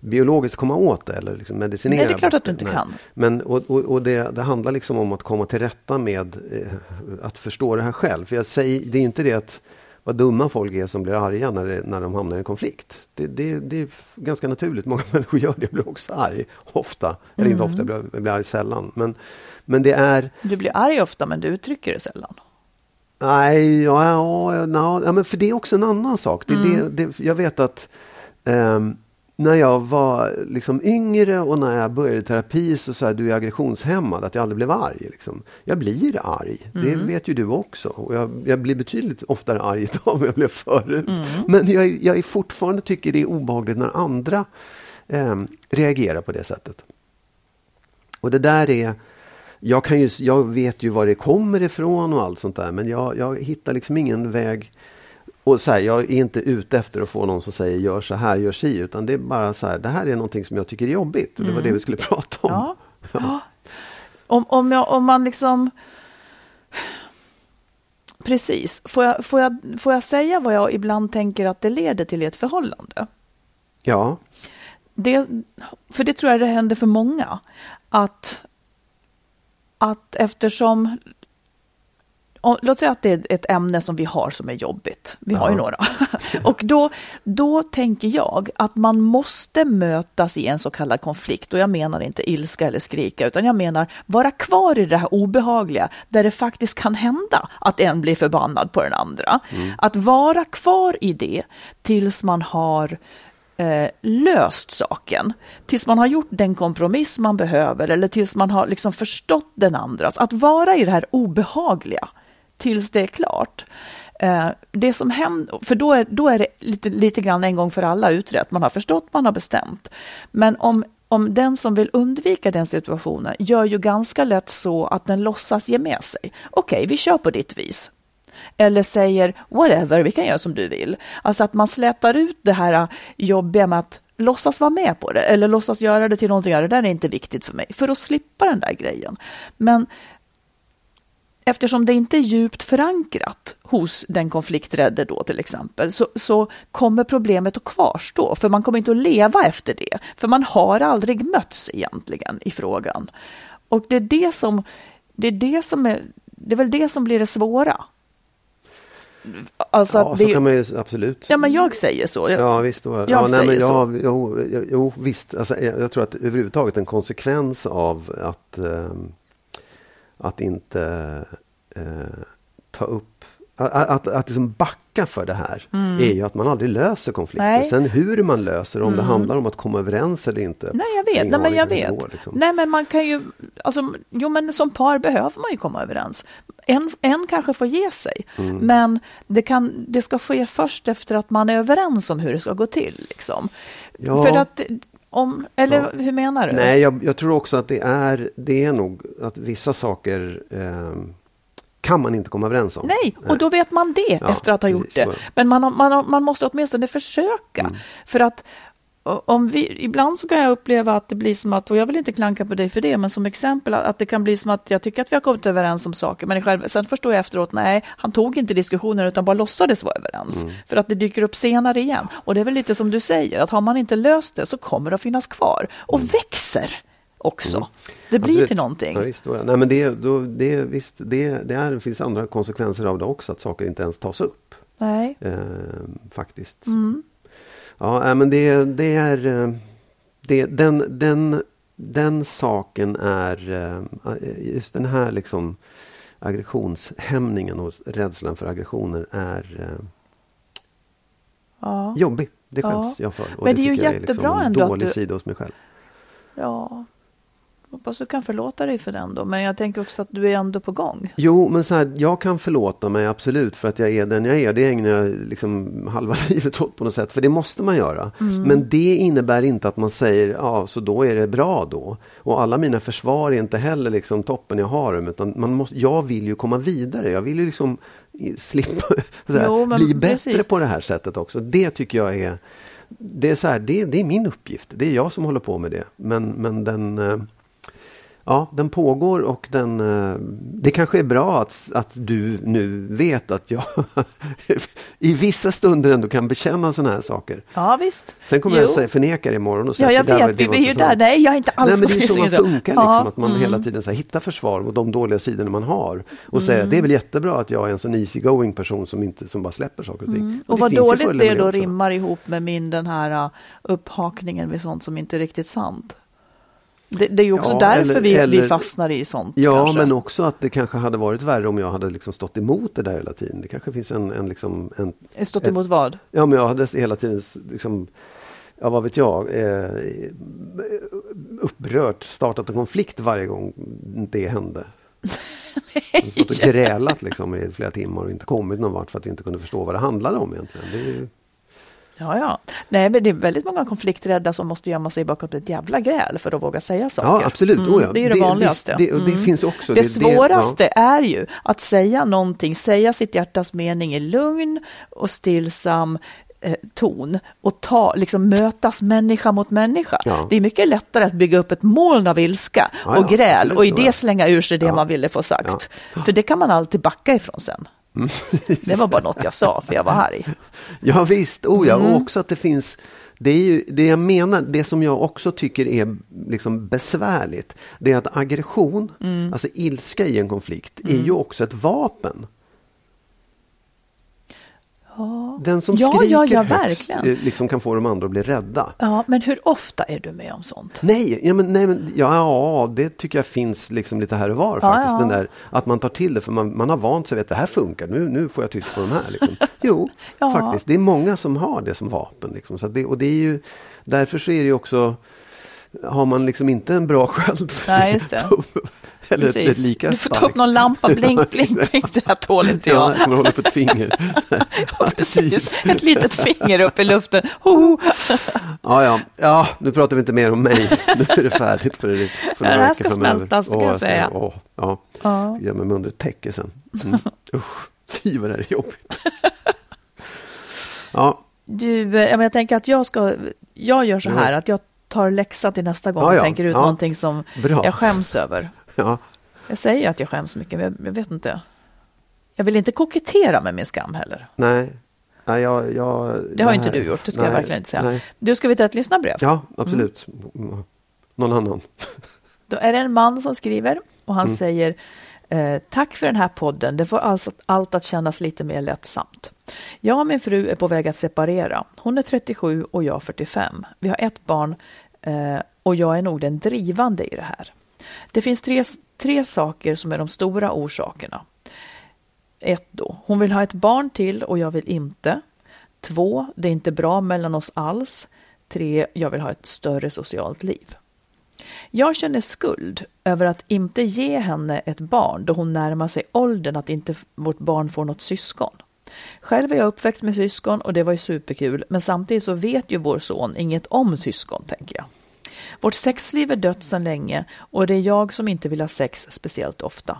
biologiskt komma åt det eller liksom medicinera Nej, det är klart att du inte Nej. kan. Men och, och, och det, det handlar liksom om att komma till rätta med eh, att förstå det här själv. För jag säger, det är inte det att vad dumma folk är som blir arga när, det, när de hamnar i en konflikt. Det, det, det är ganska naturligt. Många <laughs> människor gör det. Jag blir också arg ofta. Eller inte ofta, jag blir, jag blir arg sällan. Men, men det är Du blir arg ofta, men du uttrycker det sällan. Nej, ja, ja, ja, ja, men för det är också en annan sak. Det, det, det, jag vet att ehm, när jag var liksom yngre och när jag började terapi så sa jag du är aggressionshämmad, att jag aldrig blev arg. Liksom. Jag blir arg, det vet ju du också. Och jag, jag blir betydligt oftare arg <laughs> idag än jag blev förut. Men jag, jag är fortfarande tycker det är obehagligt när andra ehm, reagerar på det sättet. Och det där är jag, kan ju, jag vet ju var det kommer ifrån och allt sånt där men jag, jag hittar liksom ingen väg. Och så här, jag är inte ute efter att få någon som säger gör så här, gör si utan det är bara så här, det här är någonting som jag tycker är jobbigt och det var det vi skulle <laughs> prata om. Ja. ja. Om, om, jag, om man liksom... Precis. Får jag, får, jag, får jag säga vad jag ibland tänker att det leder till i ett förhållande? Ja, Det, för det tror jag det händer för många. Att, att eftersom... om- Låt säga att det är ett ämne som vi har som är jobbigt. Vi har ju Ja. några. <laughs> Och då, då tänker jag att man måste mötas i en så kallad konflikt. Och jag menar inte ilska eller skrika, utan jag menar vara kvar i det här obehagliga, där det faktiskt kan hända att en blir förbannad på den andra. Att vara kvar i det tills man har eh, löst saken. Tills man har gjort den kompromiss man behöver eller tills man har liksom förstått den andras. Att vara i det här obehagliga tills det är klart. Eh, det som händer, för då är, då är det lite, lite grann en gång för alla utrett. Man har förstått, man har bestämt. Men om, om den som vill undvika den situationen gör ju ganska lätt så att den låtsas ge med sig. Okej, vi kör på ditt vis. Eller säger whatever, vi kan göra som du vill. Alltså att man slätar ut det här jobbiga med att låtsas vara med på det eller låtsas göra det till någonting. Det där är inte viktigt för mig, för att slippa den där grejen. Men eftersom det inte är djupt förankrat hos den konflikträdde då till exempel, så, så kommer problemet att kvarstå, för man kommer inte att leva efter det, för man har aldrig mötts egentligen i frågan. Och det är det som, det är det som är, det är väl det som blir det svåra. Alltså ja att så det, kan man ju absolut. ja men jag säger så. Jag- Ja visst, då, Jag ja, nej, men så. jo, jo, jo, visst. Alltså, jag, jag tror att överhuvudtaget en konsekvens av att, ehm, att inte eh, ta upp att, att, att liksom backa för det här är ju att man aldrig löser konflikter. Mm. Nej. Sen hur man löser, om det handlar om att komma överens eller inte. Nej, jag vet. Nej, men jag vet. går, liksom. Nej, men man kan ju... Alltså, jo, men som par behöver man ju komma överens. En, en kanske får ge sig, Mm. men det, kan, det ska ske först efter att man är överens om hur det ska gå till. Liksom. Ja. För att... Om, eller Ja. hur menar du? Nej, jag, jag tror också att det är, det är nog att vissa saker ehm, kan man inte komma överens om. Nej, och då vet man det Ja, efter att ha gjort precis, det. Men man, man, man måste åtminstone försöka. Mm. För att om vi, ibland så kan jag uppleva att det blir som att, och jag vill inte klanka på dig för det, men som exempel att det kan bli som att jag tycker att vi har kommit överens om saker, men själv, sen förstår jag efteråt, nej, han tog inte diskussionen utan bara låtsades vara överens. Mm. För att det dyker upp senare igen. Och det är väl lite som du säger, att har man inte löst det så kommer det att finnas kvar och växer också. Det blir Mm. Absolut. till någonting. Ja, visst, då. Nej, men det, då, det, visst, det, det, är, det finns andra konsekvenser av det också, att saker inte ens tas upp. Nej. Eh, faktiskt. Ja, men det, det är... eh, Det, den, den, den saken är... eh, Just den här liksom aggressionshämningen och rädslan för aggressioner är eh, Ja. jobbig. Det Ja. skäms jag för. Och Men det är ju jättebra liksom en ändå dålig du- sida hos mig själv. Ja. Hoppas du kan förlåta dig för den då. Men jag tänker också att du är ändå på gång. Jo, men så här, jag kan förlåta mig absolut för att jag är den jag är. Det ägnar jag liksom halva <laughs> livet åt på något sätt. För det måste man göra. Mm. Men det innebär inte att man säger, ja, så då är det bra då. Och alla mina försvar är inte heller liksom toppen jag har dem. Utan man måste, jag vill ju komma vidare. Jag vill ju liksom slippa <laughs> här, Jo, bli bättre precis. på det här sättet också. Det tycker jag är det är, så här, det, det är min uppgift. Det är jag som håller på med det. Men, men den, eh, ja, den pågår och den, eh, det kanske är bra att, att du nu vet att jag <laughs> i vissa stunder ändå kan bekänna sådana här saker. Ja, visst. Sen kommer Jo. jag säga, förneka det imorgon och säga Ja, jag det där vet. det Vi var är ju inte där. Nej, jag är inte alls Nej, men det är så man funkar, liksom, Ja, att man mm. hela tiden så här, hittar försvar mot de dåliga sidorna man har. Och säger att det är väl jättebra att jag är en sån easy going person som, inte, som bara släpper saker och ting. Mm. det Och vad dåligt det med då också. rimmar ihop med min den här uh, upphakningen vid sånt som inte är riktigt sant. Det, det är ju också Ja, därför eller- vi, vi eller- fastnar i sånt. Ja, kanske. men också att det kanske hade varit värre om jag hade liksom stått emot det där hela tiden. Det kanske finns en, en, liksom, en Stått emot vad? Ja, men jag hade hela tiden liksom, ja vad vet jag, eh, upprört, startat en konflikt varje gång det hände. Stått och <laughs> grälat liksom i flera timmar och inte kommit någon vart för att jag inte kunde förstå vad det handlade om egentligen. Det Ja, ja. Nej, men det är väldigt många konflikträdda som måste gömma sig bakom ett jävla gräl för att våga säga saker. ja, absolut. Mm, Oh, ja. Det är ju det, vanligaste. Det, det Mm. finns också. Det, det- svåraste ja. är ju att säga någonting, säga sitt hjärtas mening i lugn och stillsam eh, ton och ta, liksom mötas människa mot människa. Ja. Det är mycket lättare att bygga upp ett moln av ilska och gräl absolut, och i det slänga ur sig det man ville få sagt. För det kan man alltid backa ifrån sen. Mm. <laughs> Det var bara något jag sa för jag var arg. Ja visst, oh, ja. Mm. och också att det finns det är ju det jag menar, det som jag också tycker är liksom besvärligt, det är att aggression, Mm. alltså ilska i en konflikt, är ju också ett vapen. Den som Ja, skriker ja, ja, högst eh, liksom kan få de andra att bli rädda. Ja, men hur ofta är du med om sånt? Nej, ja, men, nej men, ja, ja, det tycker jag finns liksom lite här och var faktiskt. ja. Den där, att man tar till det för man, man har vant sig vid att det här funkar. Nu, nu får jag tyst på de här. Liksom. <laughs> Jo, Ja. faktiskt. Det är många som har det som vapen. Liksom. Så det, och det är ju, därför så är det ju också, har man liksom inte en bra sköld Nej, just det. <laughs> Eller Precis. lika Du får ta upp någon lampa, <laughs> blink, blink, blink. Det här tål inte Ja, jag. jag kommer hålla upp ett finger. <laughs> Ja, Precis, ett litet finger upp i luften. Ho! Ja, ja. ja, nu pratar vi inte mer om mig. Nu är det färdigt för, det, för Ja, det några här veckor ska framöver. smältas, det kan jag säga. Åh, ja. Ja. Jag gömmer mig under ett täcke sen. Mm. Usch, fy vad det här är jobbigt. Ja, Du, eh, jag tänker att jag ska, jag gör så här att jag tar läxa till nästa gång Ja, och ja. tänker ut Ja. någonting som Bra. jag skäms över. <laughs> ja. Jag säger att jag skäms mycket, men jag, jag vet inte. Jag vill inte kokettera med min skam heller. Nej. Nej, jag, jag, Det har här- inte du gjort, det ska jag nej, verkligen inte säga. Nej. Du, ska vi ta ett lyssnarbrev? Ja, absolut. Mm. Någon annan. <laughs> Då är det en man som skriver och Mm. han säger eh, Tack för den här podden. Det får alltså allt att kännas lite mer lättsamt. Jag och min fru är på väg att separera. Hon är 37 och jag 45. Vi har ett barn Eh, och jag är nog den drivande i det här. Det finns tre, tre saker som är de stora orsakerna. Ett då, hon vill ha ett barn till och jag vill inte. Två, det är inte bra mellan oss alls. Tre, jag vill ha ett större socialt liv. Jag känner skuld över att inte ge henne ett barn då hon närmar sig åldern att inte vårt barn får något syskon. Själv är jag uppväxt med syskon och det var ju superkul, men samtidigt så vet ju vår son inget om syskon, tänker jag. Vårt sexliv är dött sedan länge och det är jag som inte vill ha sex speciellt ofta.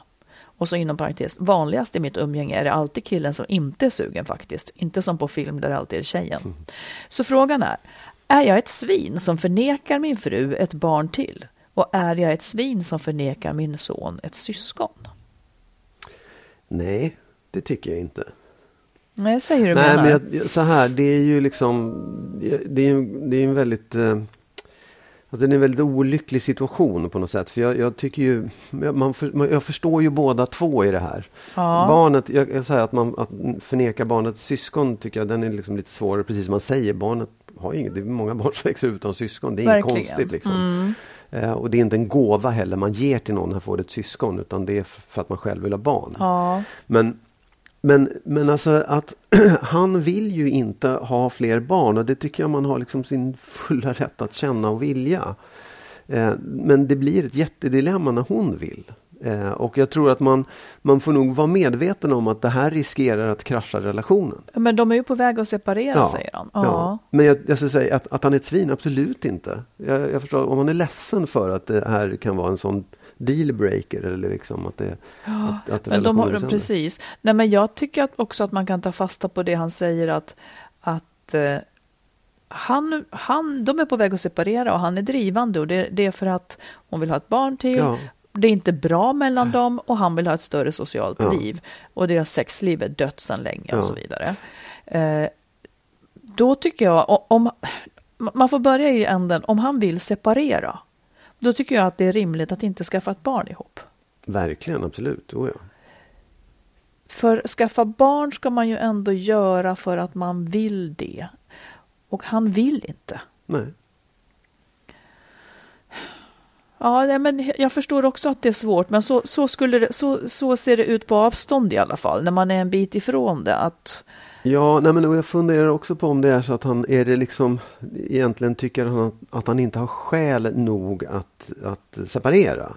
Och så inom parentes, vanligast i mitt umgänge är det alltid killen som inte är sugen faktiskt. Inte som på film där det alltid är tjejen. Så frågan är, är jag ett svin som förnekar min fru ett barn till? Och är jag ett svin som förnekar min son ett syskon? Nej, det tycker jag inte. Nej, säg hur du Nej, menar. men jag, så här, det är ju liksom, det är ju det är en väldigt, eh, alltså det är en väldigt olycklig situation på något sätt. För jag, jag tycker ju, man, för, man, jag förstår ju båda två i det här. Ja. Barnet, jag, jag säger att man att förneka barnet syskon tycker jag den är liksom lite svårare, precis som man säger. Barnet har inget, det är många <laughs> barn som växer utan syskon, det är inget Verkligen. konstigt liksom. Mm. Eh, och det är inte en gåva heller man ger till någon när får ett syskon, utan det är för att man själv vill ha barn. Ja, Men, men, men alltså att <clears throat> han vill ju inte ha fler barn och det tycker jag man har liksom sin fulla rätt att känna och vilja. Eh, men det blir ett jättedilemma när hon vill. Eh, och jag tror att man, man får nog vara medveten om att det här riskerar att krascha relationen. Men de är ju på väg att separera, Ja, säger han. Ja. Ja. Men jag, jag ska säga att, att han är ett svin, absolut inte. Jag, jag förstår om man är ledsen för att det här kan vara en sån dealbreaker eller liksom att det att, att Men de har, precis. Nej, men jag tycker att också att man kan ta fasta på det han säger att, att eh, han, han, de är på väg att separera och han är drivande och det, det är för att hon vill ha ett barn till. Ja. Det är inte bra mellan dem och han vill ha ett större socialt Ja. liv. Och deras sexliv är dött sedan länge Ja. och så vidare. Eh, då tycker jag, om, man får börja i änden, om han vill separera, då tycker jag att det är rimligt att inte skaffa ett barn ihop. Verkligen, absolut. Oh, ja. För skaffa barn ska man ju ändå göra för att man vill det. Och han vill inte. Nej. Ja, men jag förstår också att det är svårt, men så, så, skulle det, så, så ser det ut på avstånd i alla fall, när man är en bit ifrån det. Att, Ja, nej men jag funderar också på om det är så att han är det liksom egentligen tycker han att, han inte har skäl nog att, att separera.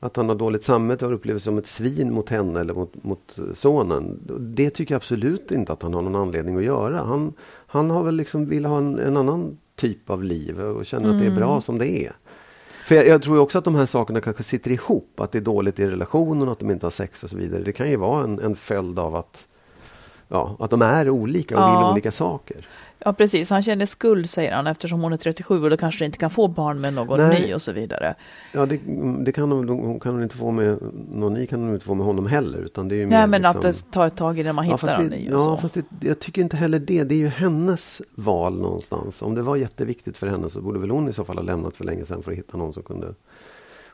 Att han har dåligt samvete och upplever sig som ett svin mot henne eller mot, mot sonen. Det tycker jag absolut inte att han har någon anledning att göra. Han, han har väl liksom vill ha en, en annan typ av liv och känner att det är bra som det är. För jag, jag tror också att de här sakerna kanske sitter ihop. Att det är dåligt i relationen och att de inte har sex och så vidare. Det kan ju vara en, en följd av att Ja, att de är olika och Ja. vill olika saker. ja, precis, han känner skuld, säger han, eftersom hon är 37 och då kanske inte kan få barn med någon Nej. ny och så vidare. Ja, det, det kan hon, kan hon inte få med någon ny kan hon inte få med honom heller. Utan det är ju Nej, men liksom, att det tar ett tag innan man ja, hittar en ny och ja, så. fast det, jag tycker inte heller det. Det är ju hennes val någonstans. Om det var jätteviktigt för henne så borde väl hon i så fall ha lämnat för länge sedan för att hitta någon som kunde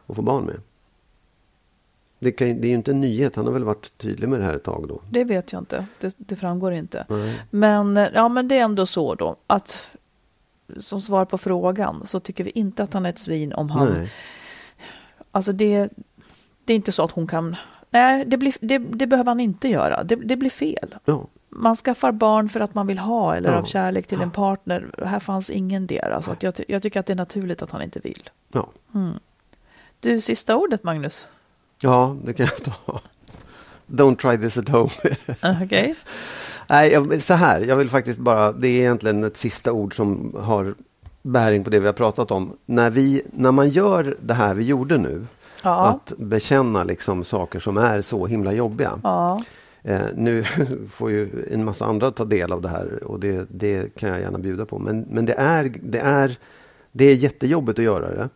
och få barn med. Det, kan, det är ju inte en nyhet. Han har väl varit tydlig med det här ett tag då. Det vet jag inte, det, det framgår inte. Nej. Men, eh, ja, men det är ändå så då, att som svar på frågan så tycker vi inte att han är ett svin om han Nej. Alltså det, det är inte så att hon kan... Nej, det, blir, det, det behöver han inte göra. Det, det blir fel. Ja. Man skaffar barn för att man vill ha eller Ja. av kärlek till en partner. Här fanns ingen där. Alltså att jag, jag tycker att det är naturligt att han inte vill. Ja. Du, sista ordet Magnus. Ja, det kan jag ta. Don't try this at home. Uh, Okej. Nej, jag, så här. Jag vill faktiskt bara, det är egentligen ett sista ord som har bäring på det vi har pratat om. När, vi, när man gör det här vi gjorde nu, Ja. att bekänna liksom saker som är så himla jobbiga. Ja. Eh, nu <laughs> får ju en massa andra ta del av det här och det, det kan jag gärna bjuda på. Men, men det, är, det, är, det är jättejobbigt att göra det.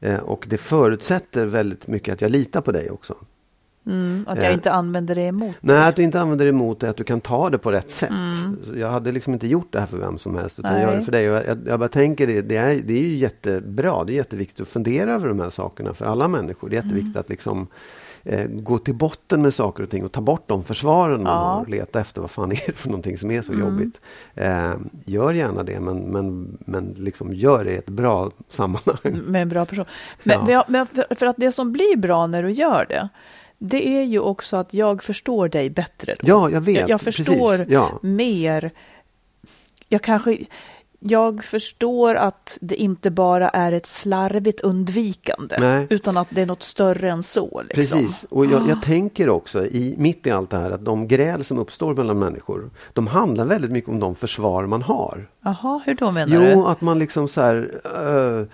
Eh, och det förutsätter väldigt mycket att jag litar på dig också. Mm, att jag Eh. inte använder det emot. Nej, att du inte använder det emot dig, att du kan ta det på rätt sätt. Så Jag hade liksom inte gjort det här för vem som helst, utan Mm. Nej. jag gör det för dig. Jag, jag bara tänker, det, det, är, det är ju jättebra, det är jätteviktigt att fundera över de här sakerna för alla människor. Det är jätteviktigt Mm. att liksom eh, gå till botten med saker och ting och ta bort de försvaren man Ja. Mm. har. Leta efter vad fan <laughs> är det för någonting som är så jobbigt. Eh, gör gärna det, men, men, men liksom gör det i ett bra sammanhang. <laughs> med en bra person. Men, Ja. men för, för att det som blir bra när du gör det, det är ju också att jag förstår dig bättre. Då. Ja, jag vet. Jag, jag förstår Precis. Ja. mer. Jag kanske... Jag förstår att det inte bara är ett slarvigt undvikande, Nej. utan att det är något större än så. Liksom. Precis, och jag, jag tänker också i, mitt i allt det här att de gräl som uppstår mellan människor, de handlar väldigt mycket om de försvar man har. Jaha, hur då menar Jo, du? att man liksom så här, eh,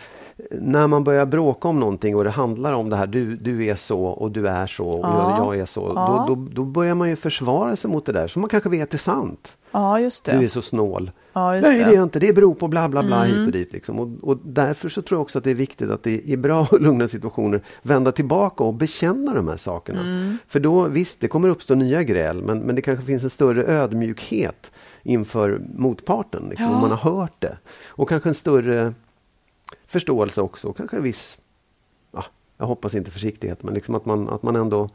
när man börjar bråka om någonting och det handlar om det här, du, du är så och du är så och Ja. jag, jag är så. Ja. Då, då, då börjar man ju försvara sig mot det där som man kanske vet är sant. Ja, just Du är det. så snål. Ja, Nej, det är. Mm. inte. Det beror på bla bla bla hit och dit. Liksom. Och, och därför så tror jag också att det är viktigt att det i bra och lugna situationer vända tillbaka och bekänna de här sakerna. Mm. För då, visst, det kommer uppstå nya gräl, men, men det kanske finns en större ödmjukhet inför motparten, liksom, Ja. om man har hört det. Och kanske en större förståelse också, och kanske en viss, ja, jag hoppas inte försiktighet, men liksom att man, att man ändå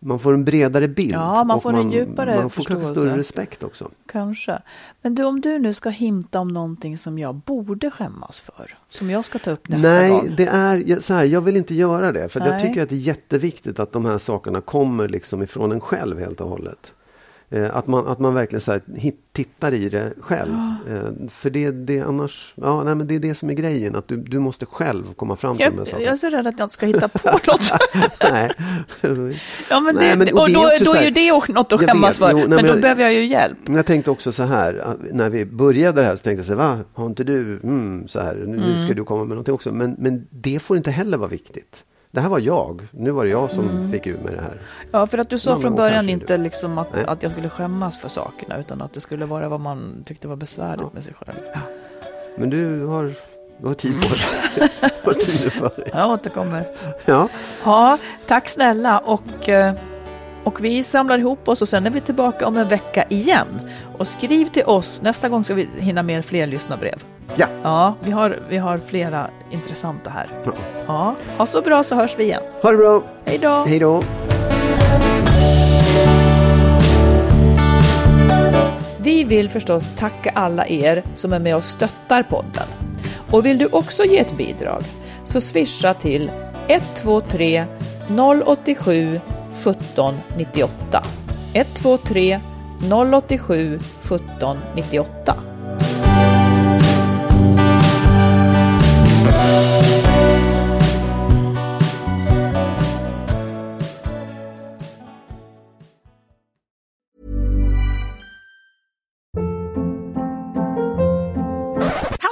man får en bredare bild. Ja, man får en djupare Man får kanske större respekt också. Kanske. Men du, om du nu ska hinta om någonting som jag borde skämmas för, som jag ska ta upp nästa Nej, gång. det är jag- så här, jag vill inte göra det. För jag Nej. tycker att det är jätteviktigt att de här sakerna kommer liksom ifrån en själv helt och hållet. Eh, att, man, att man verkligen så här, tittar i det själv. Eh, för det, det annars, ja, nej, men det är det som är grejen, att du, du måste själv komma fram till Jag, de här jag är så rädd att jag inte ska hitta på <laughs> något. nej. ja, men det, Nej, men- och och det är då, då så är här- ju det också något att skämmas för. jo, nej, men då men- behöver jag ju hjälp. Jag tänkte också så här, att när vi började det här så tänkte jag så här, va, har inte du, mm, så här, nu, nu Mm. ska du komma med någonting också. Men, men det får inte heller vara viktigt. Det här var jag, nu var det jag som Mm. fick ur mig det här. Ja, för att du sa Ja, men från början inte liksom att, Nej. att jag skulle skämmas för sakerna, utan att det skulle vara vad man tyckte var besvärligt med sig själv. Men du har, du har tid på dig. <laughs> Du har tid för dig. Jag återkommer. Ja, Ja, tack snälla och, eh, och vi samlar ihop oss och sen är vi tillbaka om en vecka igen. Och skriv till oss, nästa gång ska vi hinna med fler lyssnarbrev. Ja. Ja, vi har, vi har flera intressanta här. Ja. Ja, ha så bra så hörs vi igen. ha det bra. Hej då! Hej då. Vi vill förstås tacka alla er som är med och stöttar podden. Och vill du också ge ett bidrag så swisha till 123 087 17 98. 123 087 17 98.